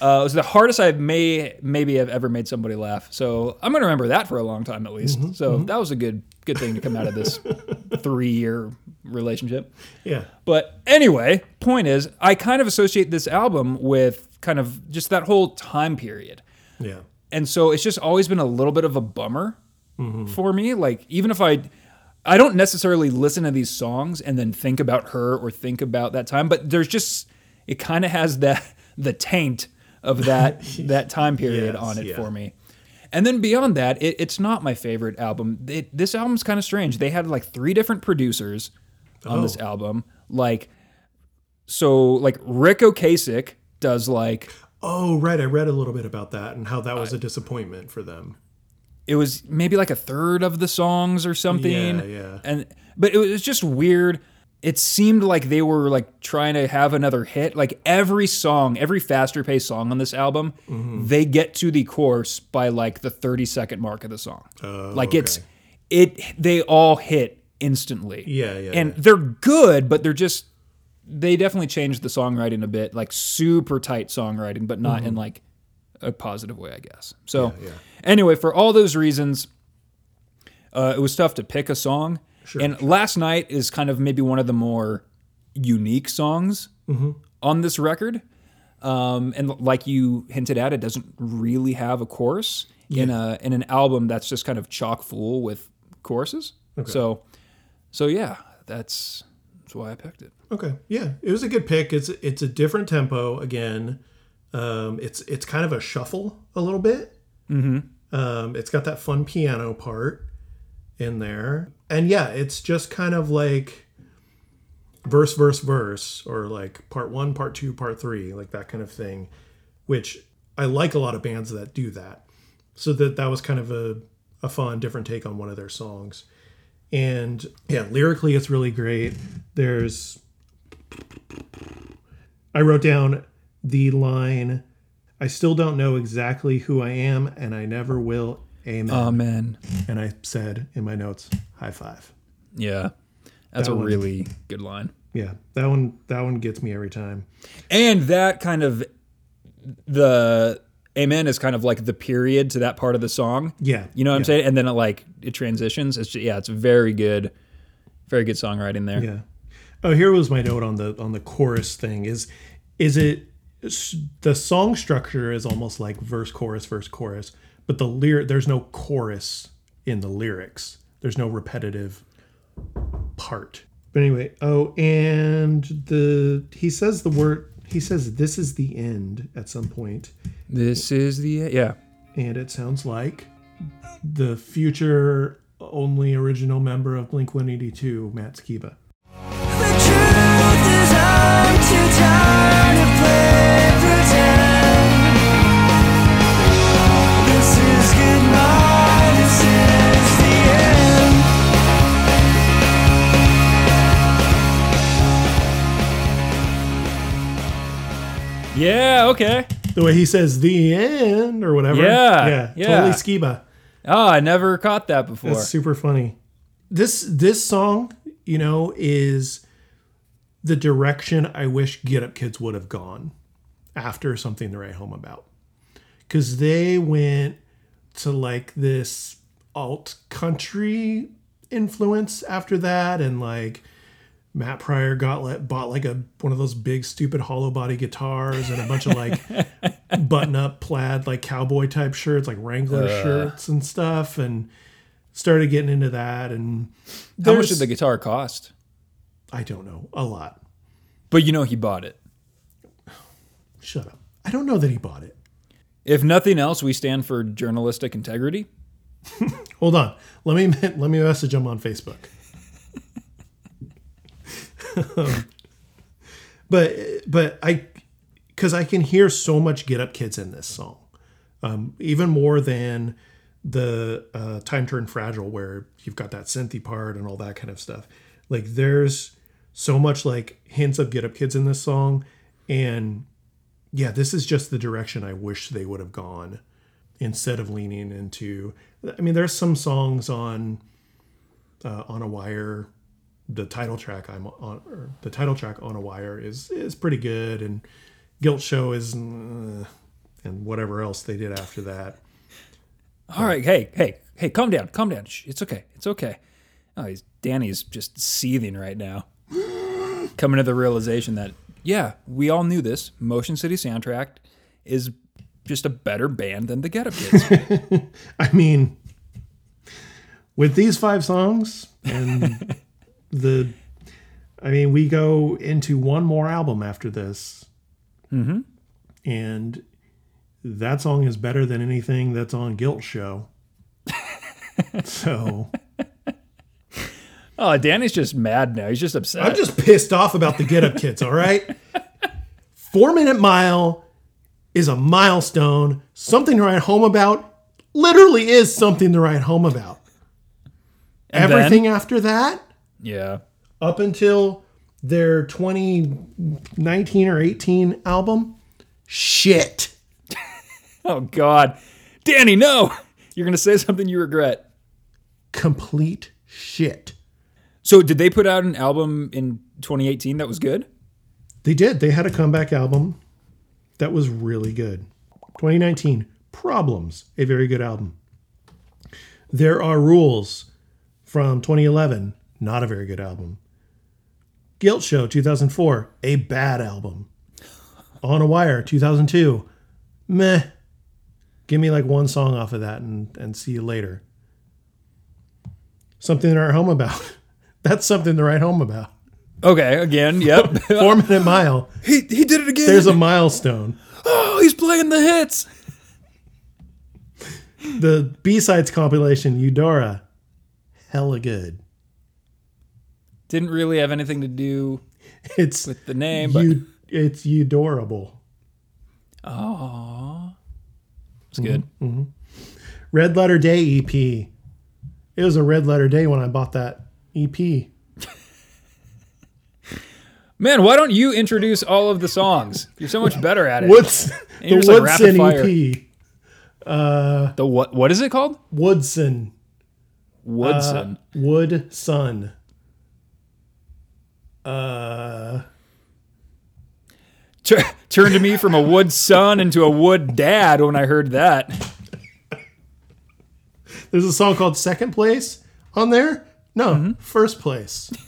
Speaker 1: Uh, it was the hardest I may maybe have ever made somebody laugh. So I'm gonna remember that for a long time at least. Mm-hmm. so mm-hmm. that was a good good thing to come out of this three year relationship.
Speaker 2: Yeah.
Speaker 1: But anyway, point is, I kind of associate this album with kind of just that whole time period.
Speaker 2: Yeah.
Speaker 1: And so it's just always been a little bit of a bummer mm-hmm. for me. Like, even if I. I don't necessarily listen to these songs and then think about her or think about that time, but there's just it kind of has that the taint of that that time period
Speaker 2: Yes,
Speaker 1: on it
Speaker 2: yeah.
Speaker 1: for me. And then beyond that, it, it's not my favorite album. It, this album's kind of strange. They had like three different producers on this
Speaker 2: Oh.
Speaker 1: album. Like, so like Ric Ocasek does like
Speaker 2: Oh, right. I read a little bit about that and how that was a disappointment for them.
Speaker 1: it was maybe like a third of the songs or something.
Speaker 2: Yeah, yeah.
Speaker 1: And but it was just weird. It seemed like they were like trying to have another hit. Like every song, every faster paced song on this album,
Speaker 2: Mm-hmm.
Speaker 1: they get to the chorus by like the 30 second mark of the song. like it's
Speaker 2: Oh,
Speaker 1: it they all hit instantly.
Speaker 2: Yeah, yeah,
Speaker 1: And
Speaker 2: yeah.
Speaker 1: they're good, but they're just they definitely changed the songwriting a bit, like super tight songwriting, but not in like a positive way, I guess. So
Speaker 2: Mm-hmm. Yeah, yeah.
Speaker 1: anyway, for all those reasons, uh, it was tough to pick a song.
Speaker 2: Sure,
Speaker 1: and last night is kind of maybe one of the more unique songs
Speaker 2: Mm-hmm.
Speaker 1: on this record. Um, and like you hinted at, it doesn't really have a chorus in a in an album that's just kind of chock full with choruses. So, so yeah, that's that's why I picked it.
Speaker 2: Okay. Yeah, it was a good pick. It's it's a different tempo again. Um, it's it's kind of a shuffle a little bit. Mm-hmm. Um, it's got that fun piano part in there, and yeah, it's just kind of like verse, verse, verse, or like part one, part two, part three, like that kind of thing. Which I like a lot of bands that do that. So that that was kind of a a fun, different take on one of their songs. And yeah, lyrically, it's really great. There's I wrote down the line, I still don't know exactly who I am, and I never will. Amen.
Speaker 1: Amen.
Speaker 2: and I said in my notes, high five.
Speaker 1: Yeah, that's
Speaker 2: That
Speaker 1: a
Speaker 2: one.
Speaker 1: really good line.
Speaker 2: Yeah, that one that one gets me every time.
Speaker 1: And that kind of the amen is kind of like the period to that part of the song.
Speaker 2: Yeah.
Speaker 1: You know what I'm saying? And then it like it transitions. It's just, yeah, it's very good, very good songwriting there.
Speaker 2: Yeah. Oh, here was my note on the on the chorus thing. Is is it the song structure is almost like verse chorus verse chorus, but the lyric there's no chorus in the lyrics. There's no repetitive part. But anyway, oh, and the he says the word he says this is the end at some point,
Speaker 1: This is the yeah.
Speaker 2: and it sounds like the future only original member of Blink 182, Matt Skiba.
Speaker 1: Yeah, okay.
Speaker 2: The way he says the end or whatever.
Speaker 1: Yeah,
Speaker 2: Yeah.
Speaker 1: yeah.
Speaker 2: Totally Skiba.
Speaker 1: Oh, I never caught that before.
Speaker 2: That's super funny. This this song, you know, is the direction I wish Get Up Kids would have gone after something to write home about. Cause they went to like this alt country influence after that and like Matt Pryor got let, bought like a one of those big stupid hollow body guitars and a bunch of like button up plaid like cowboy type shirts like Wrangler shirts and stuff and started getting into that and
Speaker 1: How much did the guitar cost?
Speaker 2: I don't know a lot.
Speaker 1: But you know he bought it.
Speaker 2: Shut up. I don't know that he bought it.
Speaker 1: If nothing else, we stand for journalistic integrity.
Speaker 2: Hold on. Let me let me message him on Facebook. Um, but but I because I can hear so much Get Up Kids in this song, um, even more than the uh, Time Turned Fragile, where you've got that synthy part and all that kind of stuff. Like there's so much like hints of Get Up Kids in this song, and yeah, this is just the direction I wish they would have gone instead of leaning into. I mean, there's some songs on uh, on a wire. The title track I'm on, the title track on a wire is is pretty good, and Guilt Show is, uh, and whatever else they did after that.
Speaker 1: All right, hey, hey, hey, calm down, calm down. It's okay, it's okay. Oh, he's Danny's just seething right now. Coming to the realization that, yeah, we all knew this. Motion City Soundtrack is just a better band than the Get Up Kids.
Speaker 2: I mean, with these five songs and the, I mean, we go into one more album after this. Mm-hmm. And that song is better than anything that's on Guilt Show. so
Speaker 1: oh, Danny's just mad now. He's just upset.
Speaker 2: I'm just pissed off about the Get Up Kids, all right? Four Minute Mile is a milestone, something to write home about. Literally is something to write home about.
Speaker 1: And then-
Speaker 2: Everything after that,
Speaker 1: yeah.
Speaker 2: up until their 2019 or 18 album, shit.
Speaker 1: Oh, God. Danny, no! You're going to say something you regret.
Speaker 2: Complete shit.
Speaker 1: So, did they put out an album in 2018 that was good?
Speaker 2: They did. They had a comeback album that was really good. 2019, Problems, a very good album. There Are Rules from 2011, not a very good album. Guilt Show 2004, a bad album. On a Wire 2002, meh. Give me like one song off of that and, and see you later. Something in our home about. That's something to write home about.
Speaker 1: Okay, again, yep.
Speaker 2: Four Minute Mile.
Speaker 1: he, he did it again.
Speaker 2: There's a milestone.
Speaker 1: oh, he's playing the hits.
Speaker 2: the B-sides compilation, Eudora, hella good.
Speaker 1: Didn't really have anything to do
Speaker 2: It's
Speaker 1: with the name, but
Speaker 2: you, it's Eudorable.
Speaker 1: it's mm-hmm, good. Mm-hmm.
Speaker 2: Red Letter Day EP. It was a Red Letter Day when I bought that EP.
Speaker 1: Man, why don't you introduce all of the songs? You're so much better at it.
Speaker 2: What's the
Speaker 1: you're like rapid
Speaker 2: Woodson. EP.
Speaker 1: The what? What is it called?
Speaker 2: Woodson.
Speaker 1: Woodson.
Speaker 2: Woodson. Uh,
Speaker 1: Tur- turned to me from a wood son into a wood dad when I heard that.
Speaker 2: there's a song called Second Place on there. No,
Speaker 1: Mm-hmm.
Speaker 2: First Place.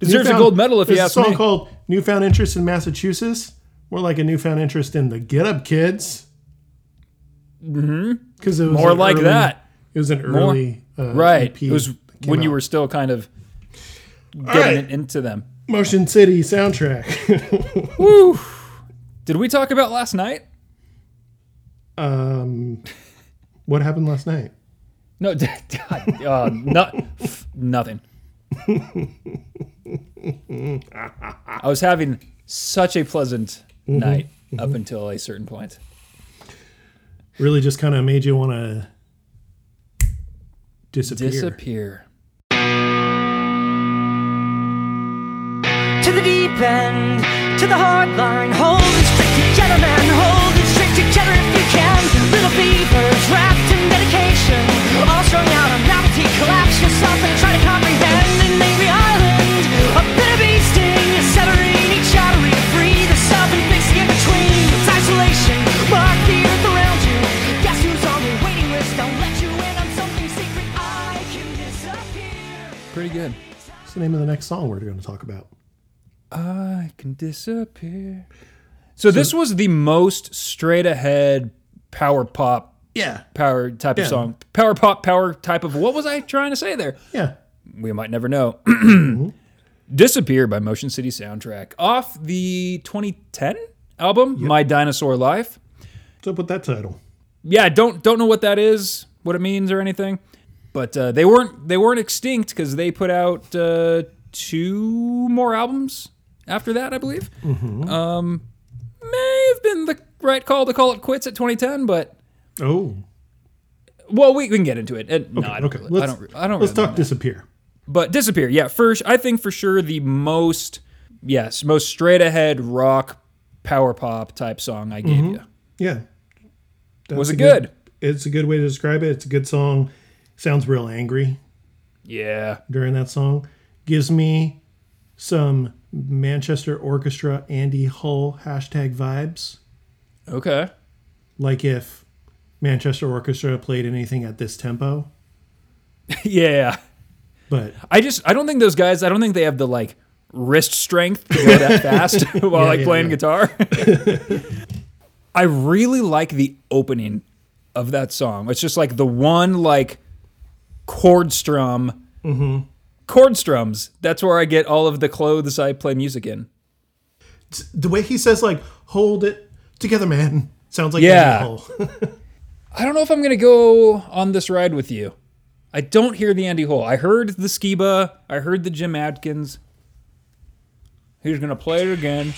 Speaker 1: Deserves a gold medal if you ask
Speaker 2: a song
Speaker 1: me.
Speaker 2: called Newfound Interest in Massachusetts. More like a newfound interest in the Get Up Kids. Mm-hmm. Because it was
Speaker 1: More like
Speaker 2: early-
Speaker 1: that.
Speaker 2: It was an early uh,
Speaker 1: Right.
Speaker 2: EP
Speaker 1: It was when you were still kind of getting
Speaker 2: right.
Speaker 1: it into them.
Speaker 2: Motion City soundtrack.
Speaker 1: Did we talk about last night?
Speaker 2: um, what happened last night?
Speaker 1: No, God, uh, not, nothing. I was having such a pleasant
Speaker 2: Mm-hmm.
Speaker 1: night up until a certain point.
Speaker 2: Really, just kind of made you want to disappear.
Speaker 1: Disappear.
Speaker 3: to the deep end, to the hard line. Hold it strict together, man. Hold it strict together if you can. Little beavers wrapped in medication, all strung out on novelty. Collapse yourself and try to comprehend an angry island. A bitter bee sting, severing each artery to free the self and fixing in between. It's isolation, mark the earth around you. Guess who's on the waiting list? Don't let you in on something secret. I can disappear.
Speaker 1: Pretty good.
Speaker 2: What's the name of the next song we're going to talk about?
Speaker 1: I can disappear. So, this was the most straight ahead power pop
Speaker 2: Yeah.
Speaker 1: power type
Speaker 2: Yeah.
Speaker 1: of song. Power pop power type of what was I trying to say there?
Speaker 2: Yeah.
Speaker 1: We might never know. Disappear by Motion City Soundtrack off the 2010 album My Dinosaur Life.
Speaker 2: What's up with that title?
Speaker 1: Yeah, don't don't know what that is, what it means or anything. But uh, they weren't they weren't extinct because they put out uh, two more albums after that, I believe. Um, may have been the right call to call it quits at 2010, but
Speaker 2: Oh.
Speaker 1: well, we, we can get into it. Uh, no, I don't.
Speaker 2: Okay.
Speaker 1: really-
Speaker 2: Let's,
Speaker 1: I don't. I don't.
Speaker 2: let's
Speaker 1: really
Speaker 2: talk Disappear.
Speaker 1: But disappear, yeah. First, I think for sure the most, yes, most straight ahead rock, power pop type song I gave you.
Speaker 2: Yeah. That's
Speaker 1: Was
Speaker 2: a
Speaker 1: it good?
Speaker 2: It's a good way to describe it. It's a good song. Sounds real angry
Speaker 1: Yeah,
Speaker 2: during that song. Gives me some Manchester Orchestra Andy Hull hashtag vibes.
Speaker 1: okay,
Speaker 2: Like if Manchester Orchestra played anything at this tempo.
Speaker 1: yeah.
Speaker 2: But
Speaker 1: I just I don't think those guys. I don't think they have the like wrist strength to go that fast while
Speaker 2: Yeah,
Speaker 1: like
Speaker 2: yeah,
Speaker 1: playing
Speaker 2: yeah.
Speaker 1: guitar. I really like the opening of that song. It's just like the one like chord strum.
Speaker 2: Mm-hmm.
Speaker 1: Chord strums. That's where I get all of the clothes I play music in.
Speaker 2: the way he says like "hold it together, man" sounds like
Speaker 1: Yeah. I don't know if I'm gonna go on this ride with you. I don't hear the Andy Hull. I heard the Skiba. I heard the Jim Adkins. He's gonna play it again.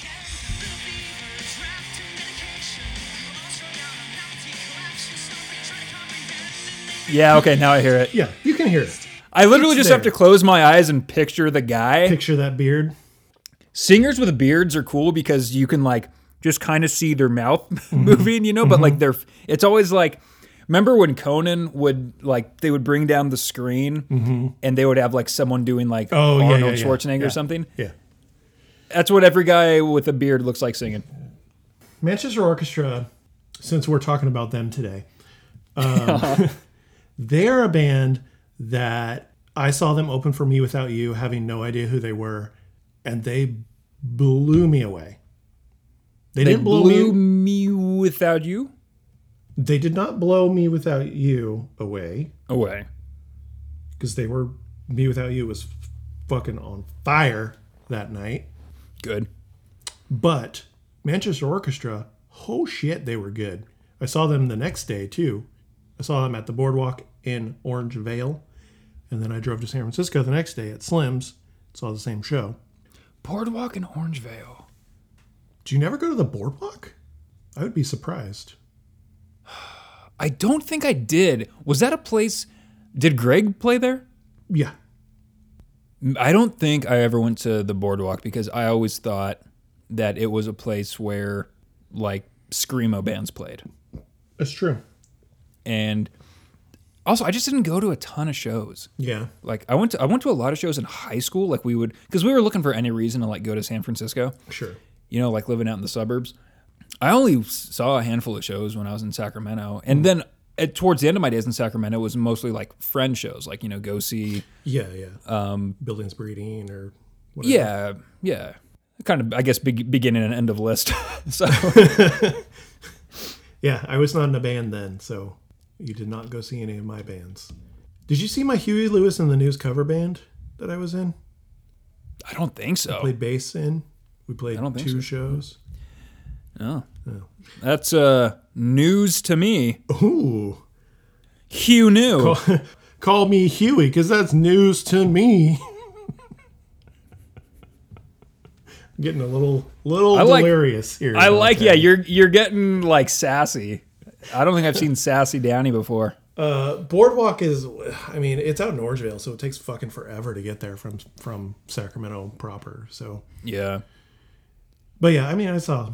Speaker 1: Yeah, okay, now I hear it.
Speaker 2: yeah, you can hear it.
Speaker 1: I literally
Speaker 2: It's
Speaker 1: just have to close my eyes and picture the guy.
Speaker 2: Picture that beard.
Speaker 1: Singers with beards are cool because you can like just kind of see their mouth
Speaker 2: Mm-hmm.
Speaker 1: moving, you know, but like they're it's always like remember when Conan would like they would bring down the screen and they would have like someone doing like
Speaker 2: Mm-hmm. Oh,
Speaker 1: Arnold
Speaker 2: yeah, yeah.
Speaker 1: Schwarzenegger
Speaker 2: Yeah.
Speaker 1: or something?
Speaker 2: Yeah.
Speaker 1: That's what every guy with a beard looks like singing.
Speaker 2: Manchester Orchestra, since we're talking about them today, um, they're a band that I saw them open for Me Without You, having no idea who they were, and they blew me away. They,
Speaker 1: They
Speaker 2: didn't blow
Speaker 1: blew
Speaker 2: me.
Speaker 1: me without you
Speaker 2: They did not blow Me Without You away
Speaker 1: away.
Speaker 2: because they were Me Without You was fucking on fire that night.
Speaker 1: Good.
Speaker 2: But Manchester Orchestra, oh shit, they were good. I saw them the next day too. I saw them at the boardwalk in Orangevale. And then I drove to San Francisco the next day at Slim's, saw the same show.
Speaker 1: Boardwalk in Orangevale.
Speaker 2: Do you never go to the boardwalk? I would be surprised.
Speaker 1: I don't think I did. Was that a place? Did Greg play there?
Speaker 2: Yeah.
Speaker 1: I don't think I ever went to the boardwalk because I always thought that it was a place where like screamo bands played.
Speaker 2: That's true.
Speaker 1: And also I just didn't go to a ton of shows.
Speaker 2: Yeah.
Speaker 1: Like I went to I went to a lot of shows in high school like we would cuz we were looking for any reason to like go to San Francisco,
Speaker 2: Sure.
Speaker 1: You know, like living out in the suburbs. I only saw a handful of shows when I was in Sacramento. And then at, towards the end of my days in Sacramento it was mostly like friend shows, like you know, go see
Speaker 2: Yeah, yeah. Um, Buildings breeding or whatever.
Speaker 1: Yeah, yeah. Kind of, I guess, be- beginning and end of list. so,
Speaker 2: Yeah, I was not in a band then, so you did not go see any of my bands. Did you see my Huey Lewis and the News cover band that I was in?
Speaker 1: I don't think so.
Speaker 2: I played bass in. We played two
Speaker 1: so.
Speaker 2: shows.
Speaker 1: Oh. That's uh, news to me.
Speaker 2: Ooh.
Speaker 1: Hugh knew.
Speaker 2: Call me Huey because that's news to me. Getting a little little
Speaker 1: I like-
Speaker 2: delirious here.
Speaker 1: I like, yeah, you're you're getting like sassy. I don't think I've seen sassy Downey before.
Speaker 2: Uh, Boardwalk is, I mean, it's out in Orangevale, so it takes fucking forever to get there from from Sacramento proper. So,
Speaker 1: Yeah.
Speaker 2: But yeah, I mean, I saw,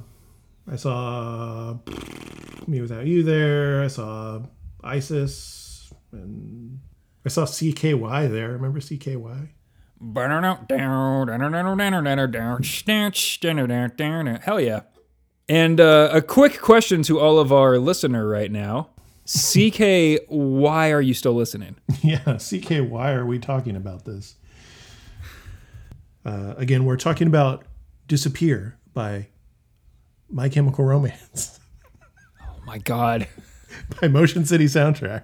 Speaker 2: I saw Me Without You there. I saw ISIS, and I saw CKY there. Remember CKY?
Speaker 1: Hell yeah. And uh, a quick question to all of our listener right now. CK, why are you still listening?
Speaker 2: Yeah, CK, why are we talking about this? Uh, again, we're talking about Disappear by My Chemical Romance
Speaker 1: Oh my God.
Speaker 2: by Motion City Soundtrack.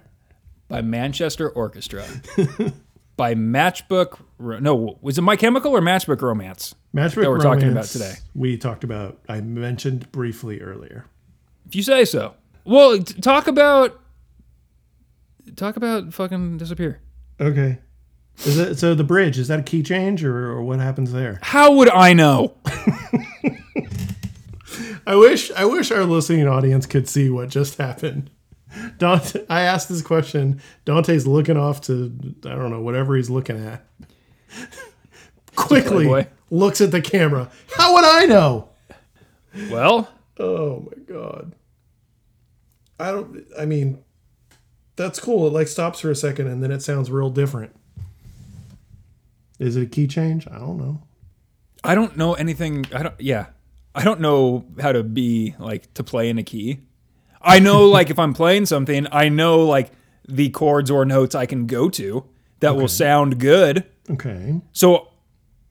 Speaker 1: By Manchester Orchestra. By Matchbook. No, was it My Chemical or Matchbook Romance?
Speaker 2: Matchbook Romance
Speaker 1: That we're talking about today.
Speaker 2: We talked about, I mentioned briefly earlier.
Speaker 1: If you say so. Well, t- talk about. Talk about fucking disappear.
Speaker 2: Okay. Is it so the bridge, is that a key change or, or what happens there?
Speaker 1: How would I know?
Speaker 2: I wish I wish our listening audience could see what just happened. Dante I asked this question. Dante's looking off to I don't know, whatever he's looking at. Quickly looks at the camera. How would I know?
Speaker 1: Well,
Speaker 2: Oh my god. I don't I mean that's cool. It like stops for a second and then it sounds real different. Is it a key change? I don't know.
Speaker 1: I don't know anything. I don't. Yeah, I don't know how to be like to play in a key. I know like if I'm playing something, I know like the chords or notes I can go to, that will sound good.
Speaker 2: Okay.
Speaker 1: So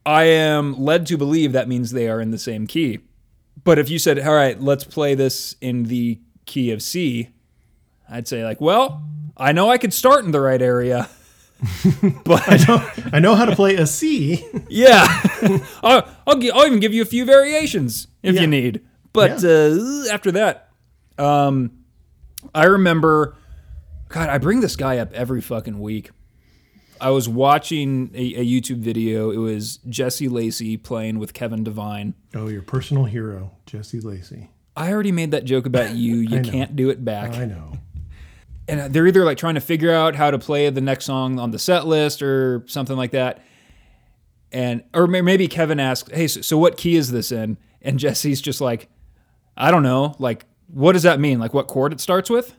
Speaker 1: I am led to believe that means they are in the same key. But if you said, all right, let's play this in the key of C, I'd say, like, well, I know I could start in the right area. but
Speaker 2: I know I know, how to play a C.
Speaker 1: yeah, I'll, I'll, gi- I'll even give you a few variations if
Speaker 2: Yeah.
Speaker 1: you need. But
Speaker 2: Yeah.
Speaker 1: uh, after that, um, I remember, God, I bring this guy up every fucking week. I was watching a, a YouTube video. It was Jesse Lacey playing with Kevin Devine.
Speaker 2: Oh, your personal hero, Jesse Lacey.
Speaker 1: I already made that joke about you. You can't do it back.
Speaker 2: I know.
Speaker 1: And they're either like trying to figure out how to play the next song on the set list or something like that. And or maybe Kevin asks, "Hey, so, so what key is this in?" And Jesse's just like, "I don't know. Like, what does that mean? Like, what chord it starts with?"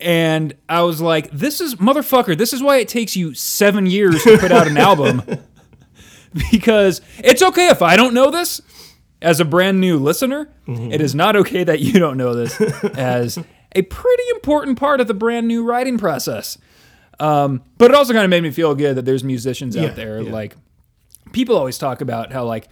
Speaker 1: And I was like, "This is motherfucker. This is why it takes you seven years to put out an album." because it's okay if I don't know this as a brand new listener. Mm-hmm. It is not okay that you don't know this as a pretty important part of the brand new writing process. Um, but it also kind of made me feel good that there's musicians
Speaker 2: Yeah,
Speaker 1: out there
Speaker 2: yeah.
Speaker 1: like people always talk about how like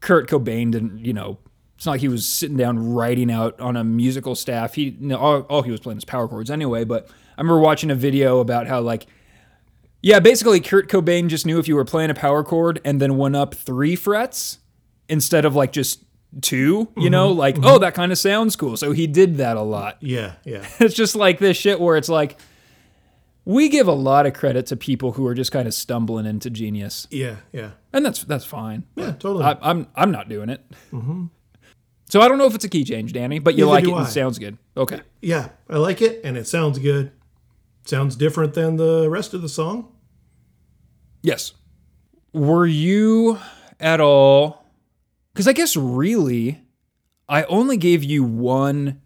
Speaker 1: Kurt Cobain didn't, you know, it's not like he was sitting down writing out on a musical staff. He, know, all, all he was playing was power chords anyway. But I remember watching a video about how like yeah, basically Kurt Cobain just knew if you were playing a power chord and then went up three frets instead of like just two, you know, mm-hmm. like, mm-hmm. oh, that kind of sounds cool. So he did that a lot.
Speaker 2: Yeah, yeah.
Speaker 1: It's just like this shit where it's like, we give a lot of credit to people who are just kind of stumbling into genius,
Speaker 2: Yeah, yeah.
Speaker 1: and that's that's fine.
Speaker 2: Yeah, totally.
Speaker 1: I, I'm I'm not doing it. Mm-hmm. So I don't know if it's a key change, Danny, but you
Speaker 2: Neither
Speaker 1: like it and it sounds good. Okay.
Speaker 2: yeah, I like it and it sounds good. Sounds different than the rest of the song.
Speaker 1: Yes. Were you at all? Because I guess really, I only gave you one,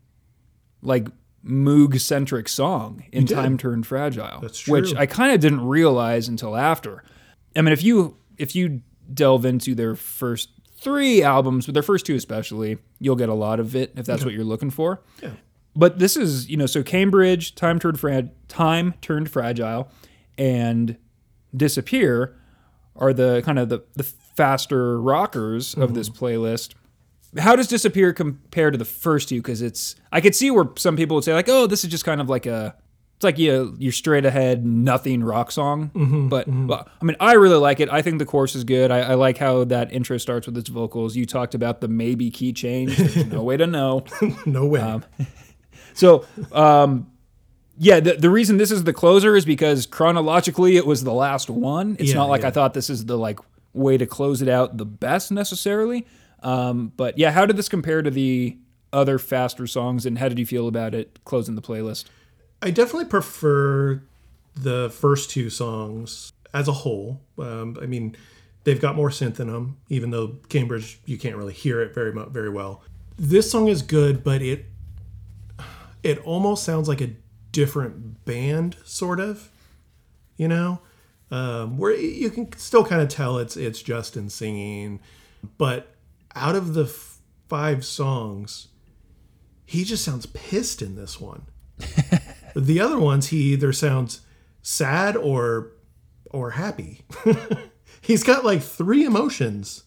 Speaker 1: like Moog centric song in. Time Turned Fragile.
Speaker 2: That's
Speaker 1: Which. I kind of didn't realize until after. I mean, if you if you delve into their first three albums, but their first two especially, you'll get a lot of it if that's what you're looking for.
Speaker 2: Yeah.
Speaker 1: But this is, you know, so Cambridge, Time Turned Fra- Time Turned Fragile, and Disappear are the kind of the, the faster rockers of this playlist. How does Disappear compare to the first two? Because it's I could see where some people would say like, oh, this is just kind of like a it's like you you're straight ahead nothing rock song. But well, I mean, I really like it. I think the chorus is good. I, I like how that intro starts with its vocals. You talked about the maybe key change. There's no way to know.
Speaker 2: No way.
Speaker 1: Um, So, um, yeah, the, the reason this is the closer is because chronologically it was the last one. It's
Speaker 2: Yeah,
Speaker 1: not like
Speaker 2: yeah.
Speaker 1: I thought this is the like way to close it out the best necessarily. Um, but yeah, how did this compare to the other faster songs, and how did you feel about it closing the playlist?
Speaker 2: I definitely prefer the first two songs as a whole. Um, I mean, they've got more synth in them, even though Cambridge you can't really hear it very much very well. This song is good, but it it almost sounds like a different band, sort of. You know, um, where you can still kind of tell it's it's Justin singing, but out of the f- five songs, he just sounds pissed in this one. The other ones, he either sounds sad or or happy. He's got like three emotions,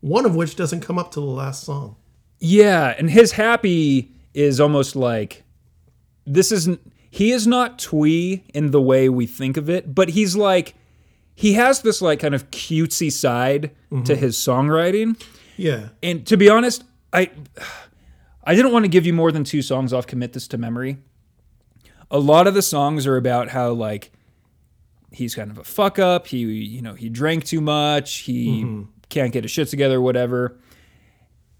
Speaker 2: one of which doesn't come up to the last song.
Speaker 1: Yeah, and his happy is almost like this isn't he is not twee in the way we think of it, but he's like he has this like kind of cutesy side to his songwriting.
Speaker 2: Yeah,
Speaker 1: And to be honest, I I didn't want to give you more than two songs off commit this to memory. A lot of the songs are about how like he's kind of a fuck up, he you know, he drank too much, he can't get his shit together whatever.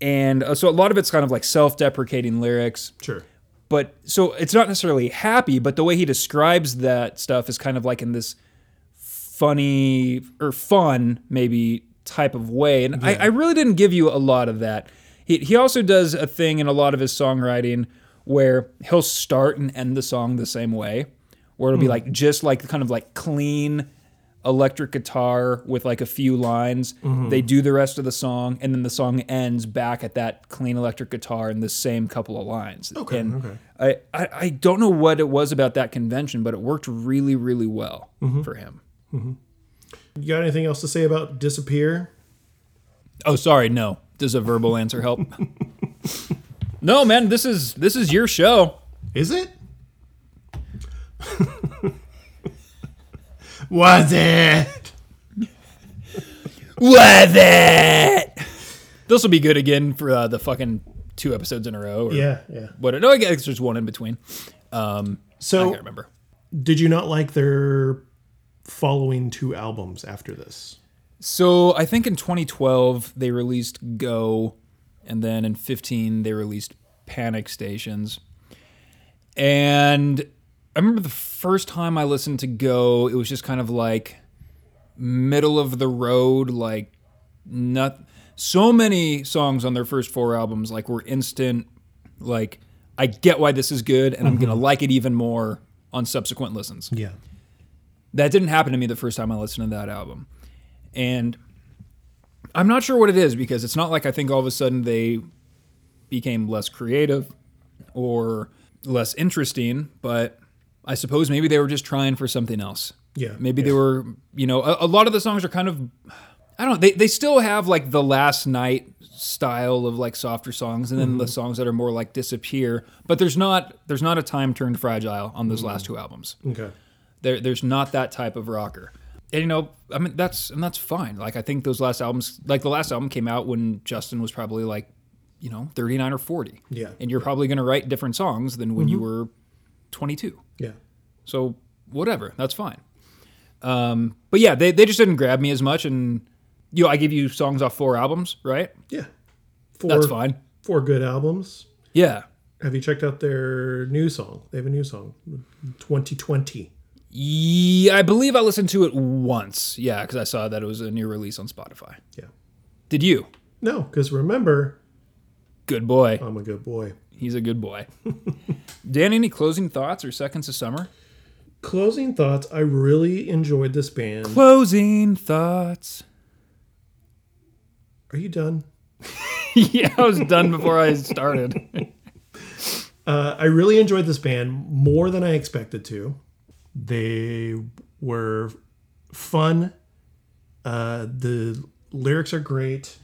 Speaker 1: And uh, so a lot of it's kind of like self-deprecating lyrics
Speaker 2: sure.
Speaker 1: but so it's not necessarily happy, but the way he describes that stuff is kind of like in this funny or fun maybe type of way. And I, I really didn't give you a lot of that. He he also does a thing in a lot of his songwriting where he'll start and end the song the same way, where it'll be like just like kind of like clean electric guitar with like a few lines.
Speaker 2: Mm-hmm.
Speaker 1: They do the rest of the song, and then the song ends back at that clean electric guitar and the same couple of lines.
Speaker 2: Okay,
Speaker 1: And
Speaker 2: okay.
Speaker 1: I, I, I don't know what it was about that convention, but it worked really, really well
Speaker 2: Mm-hmm.
Speaker 1: for him.
Speaker 2: You got anything else to say about Disappear?
Speaker 1: Oh, sorry, no. Does a verbal answer help? no, man. This is this is your show.
Speaker 2: Is it? Was it?
Speaker 1: Was it? This will be good again for uh, the fucking two episodes in a row. Or
Speaker 2: Yeah, yeah.
Speaker 1: What? No, I guess there's one in between. Um, I
Speaker 2: So,
Speaker 1: can't remember.
Speaker 2: did you not like their following two albums after this?
Speaker 1: So I think in 2012 they released Go, and then in 15 they released Panic Stations. And I remember the first time I listened to Go, it was just kind of like middle of the road, like not so many songs on their first four albums like were instant like I get why this is good and I'm going to mm-hmm. like it even more on subsequent listens.
Speaker 2: Yeah.
Speaker 1: That didn't happen to me the first time I listened to that album. And I'm not sure what it is because it's not like I think all of a sudden they became less creative or less interesting, but I suppose maybe they were just trying for something else.
Speaker 2: Yeah,
Speaker 1: Maybe
Speaker 2: yeah.
Speaker 1: they were, you know, a, a lot of the songs are kind of, I don't know, they, they still have like the last night style of like softer songs and then
Speaker 2: Mm-hmm.
Speaker 1: the songs that are more like disappear, but there's not, there's not a time turned fragile on those last two albums
Speaker 2: Okay.
Speaker 1: There, there's not that type of rocker. And you know, I mean that's and that's fine. Like I think those last albums, like the last album came out when Justin was probably like, you know, 39 or 40.
Speaker 2: Yeah.
Speaker 1: And you're probably going to write different songs than when you were 22.
Speaker 2: Yeah.
Speaker 1: So whatever, that's fine. Um, but yeah, they, they just didn't grab me as much. And you know, I give you songs off four albums, right?
Speaker 2: Yeah. Four,
Speaker 1: That's fine.
Speaker 2: Four good albums.
Speaker 1: Yeah.
Speaker 2: Have you checked out their new song? They have a new song, 2020.
Speaker 1: Yeah, I believe I listened to it once. Yeah, because I saw that it was a new release on Spotify.
Speaker 2: Yeah.
Speaker 1: Did you?
Speaker 2: No, because remember,
Speaker 1: Good boy.
Speaker 2: I'm a good boy.
Speaker 1: He's a good boy. Dan, any closing thoughts or seconds of summer?
Speaker 2: Closing thoughts. I really enjoyed this band.
Speaker 1: Closing thoughts.
Speaker 2: Are you done?
Speaker 1: yeah, I was done before I started.
Speaker 2: Uh, I really enjoyed this band more than I expected to. They were fun. Uh, the lyrics are great.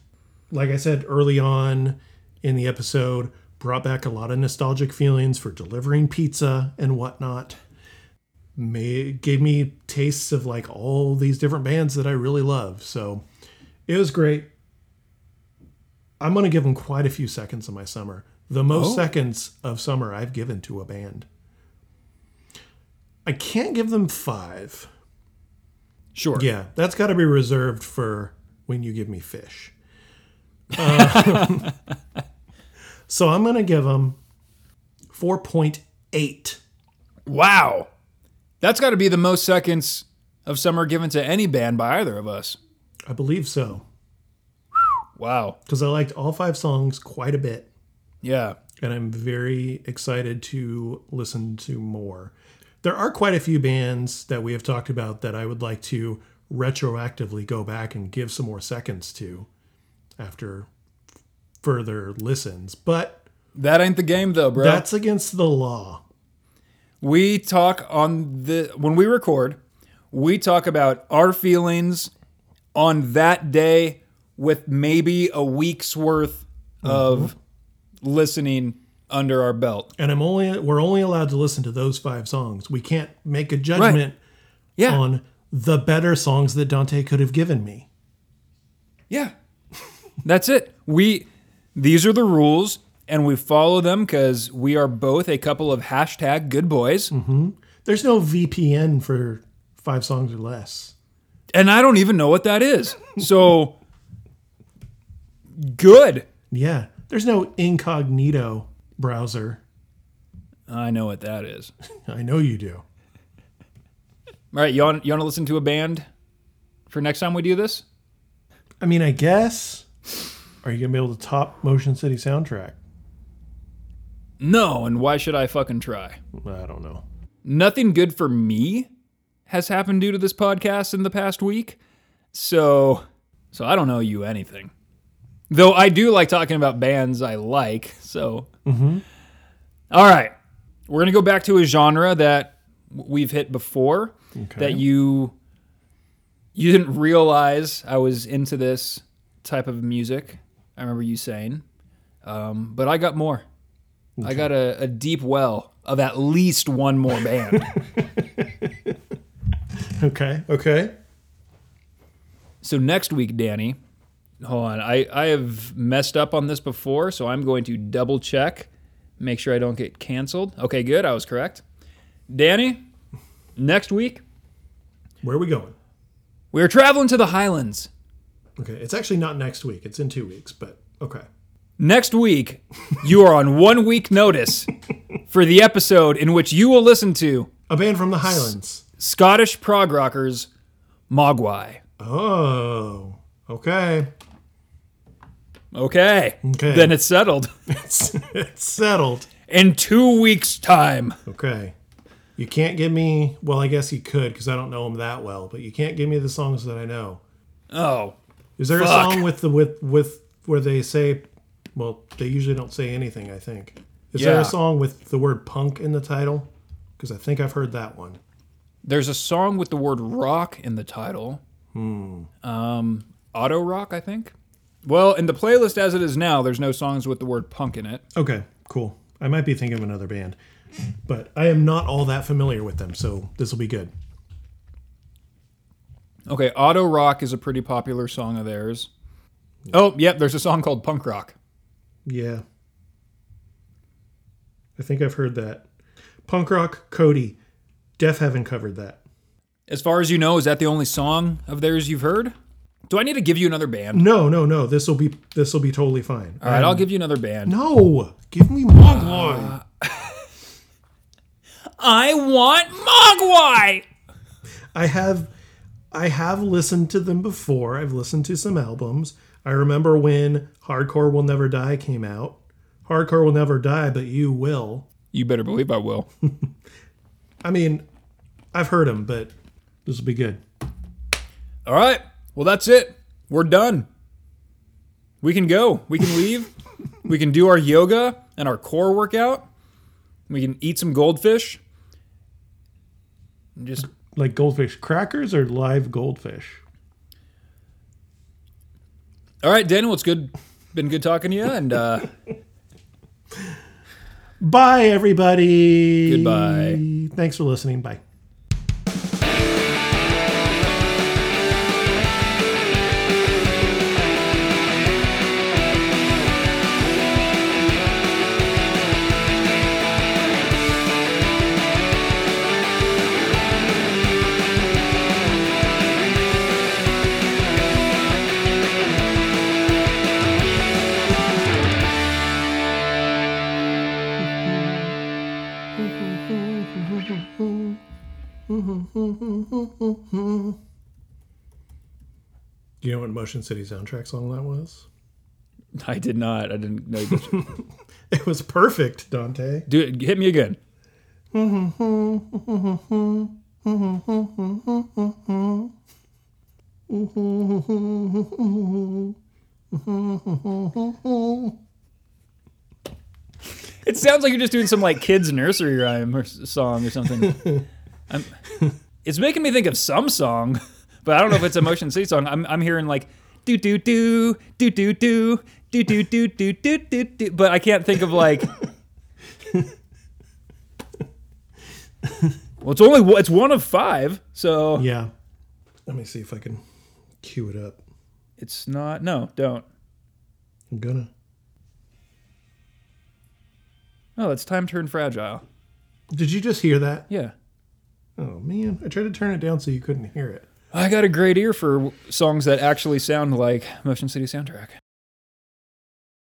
Speaker 2: Like I said early on in the episode, brought back a lot of nostalgic feelings for delivering pizza and whatnot. May, gave me tastes of like all these different bands that I really love. So it was great. I'm going to give them quite a few seconds of my summer. The most
Speaker 1: Oh.
Speaker 2: seconds of summer I've given to a band. I can't give them five.
Speaker 1: Sure.
Speaker 2: Yeah, that's got to be reserved for when you give me fish. Uh, so I'm going to give them 4.8.
Speaker 1: Wow. That's got to be the most seconds of summer given to any band by either of us.
Speaker 2: I believe so.
Speaker 1: Wow.
Speaker 2: Because I liked all five songs quite a bit.
Speaker 1: Yeah.
Speaker 2: and I'm very excited to listen to more. There are quite a few bands that we have talked about that I would like to retroactively go back and give some more seconds to after further listens, but
Speaker 1: That ain't the game though, bro.
Speaker 2: that's against the law.
Speaker 1: we talk on the when we record, we talk about our feelings on that day with maybe a week's worth of mm-hmm. listening under our belt.
Speaker 2: And I'm only we're only allowed to listen to those five songs. We can't make a judgment
Speaker 1: Yeah.
Speaker 2: on the better songs that Dante could have given me.
Speaker 1: Yeah. That's it. We these are the rules and we follow them because we are both a couple of hashtag good boys. Mm-hmm.
Speaker 2: There's no VPN for five songs or less.
Speaker 1: And I don't even know what that is. So good.
Speaker 2: Yeah. There's no incognito browser.
Speaker 1: I know what that is.
Speaker 2: I know you do.
Speaker 1: All right, you want you want to listen to a band for next time we do this?
Speaker 2: I mean, I guess. Are you going to be able to top Motion City soundtrack?
Speaker 1: No, and why should I fucking try?
Speaker 2: I don't know.
Speaker 1: Nothing good for me has happened due to this podcast in the past week. So, so I don't know you anything. Though I do like talking about bands I like. So, All right, we're gonna go back to a genre that we've hit before. That you you didn't realize I was into this type of music. I remember you saying, um, but I got more. I got a, a deep well of at least one more band.
Speaker 2: Okay. Okay.
Speaker 1: so next week, Danny, hold on. I, I have messed up on this before, so I'm going to double check, make sure I don't get canceled. Okay, good. I was correct. Danny, next week,
Speaker 2: Where are we going?
Speaker 1: we're traveling to the Highlands.
Speaker 2: Okay. It's actually not next week. It's in two weeks, but okay.
Speaker 1: Next week, you are on one week notice for the episode in which you will listen to
Speaker 2: A band from the Highlands.
Speaker 1: Scottish prog rockers Mogwai.
Speaker 2: Oh. Okay.
Speaker 1: Okay.
Speaker 2: Okay.
Speaker 1: Then it's settled.
Speaker 2: It's, it's settled.
Speaker 1: In two weeks' time.
Speaker 2: Okay. You can't give me, well, I guess you could because I don't know him that well, but you can't give me the songs that I know.
Speaker 1: Oh.
Speaker 2: Is there a song with the with with where they say, well, they usually don't say anything. I think. Is there a song with the word punk in the title? Because I think I've heard that one.
Speaker 1: There's a song with the word rock in the title. Hmm. Um, auto rock, I think. Well, in the playlist as it is now, there's no songs with the word punk in it.
Speaker 2: Okay, cool. I might be thinking of another band, but I am not all that familiar with them, so this will be good.
Speaker 1: Okay, auto rock is a pretty popular song of theirs. Oh, yep, there's a song called punk rock.
Speaker 2: Yeah. I think I've heard that. Punk rock, Cody. Def haven't covered that.
Speaker 1: As far as you know, is that the only song of theirs you've heard? Do I need to give you another band?
Speaker 2: No, no, no. This will be this will be totally fine.
Speaker 1: All right, I'll um, give you another band.
Speaker 2: No, give me Mogwai.
Speaker 1: I want Mogwai.
Speaker 2: I have I have listened to them before. I've listened to some albums. I remember when Hardcore Will Never Die came out. Hardcore Will Never Die, but you will.
Speaker 1: You better believe I will.
Speaker 2: I mean, I've heard them, but this will be good.
Speaker 1: All right. Well, that's it. We're done. We can go. We can leave. we can do our yoga and our core workout. We can eat some goldfish. Just
Speaker 2: Like goldfish crackers or live goldfish?
Speaker 1: all right, Daniel. It's good. Been good talking to you. And uh,
Speaker 2: Bye, everybody.
Speaker 1: Goodbye.
Speaker 2: Thanks for listening. Bye. Do you know what Motion City soundtrack song that was?
Speaker 1: I did not. I didn't know.
Speaker 2: It was perfect, Dante.
Speaker 1: do it. Hit me again. It sounds like you're just doing some like kids nursery rhyme or s- song or something. I'm, it's making me think of some song, but I don't know if it's a Motion City song. I'm I'm hearing like do do do do do do do do do do do do do, but I can't think of like. Well, it's only it's one of five, so
Speaker 2: Yeah. Let me see if I can cue it up.
Speaker 1: it's not. No, don't.
Speaker 2: I'm gonna.
Speaker 1: Oh, it's time turned fragile.
Speaker 2: Did you just hear that?
Speaker 1: Yeah,
Speaker 2: Oh man, I tried to turn it down so you couldn't hear it.
Speaker 1: I got a great ear for songs that actually sound like Motion City soundtrack.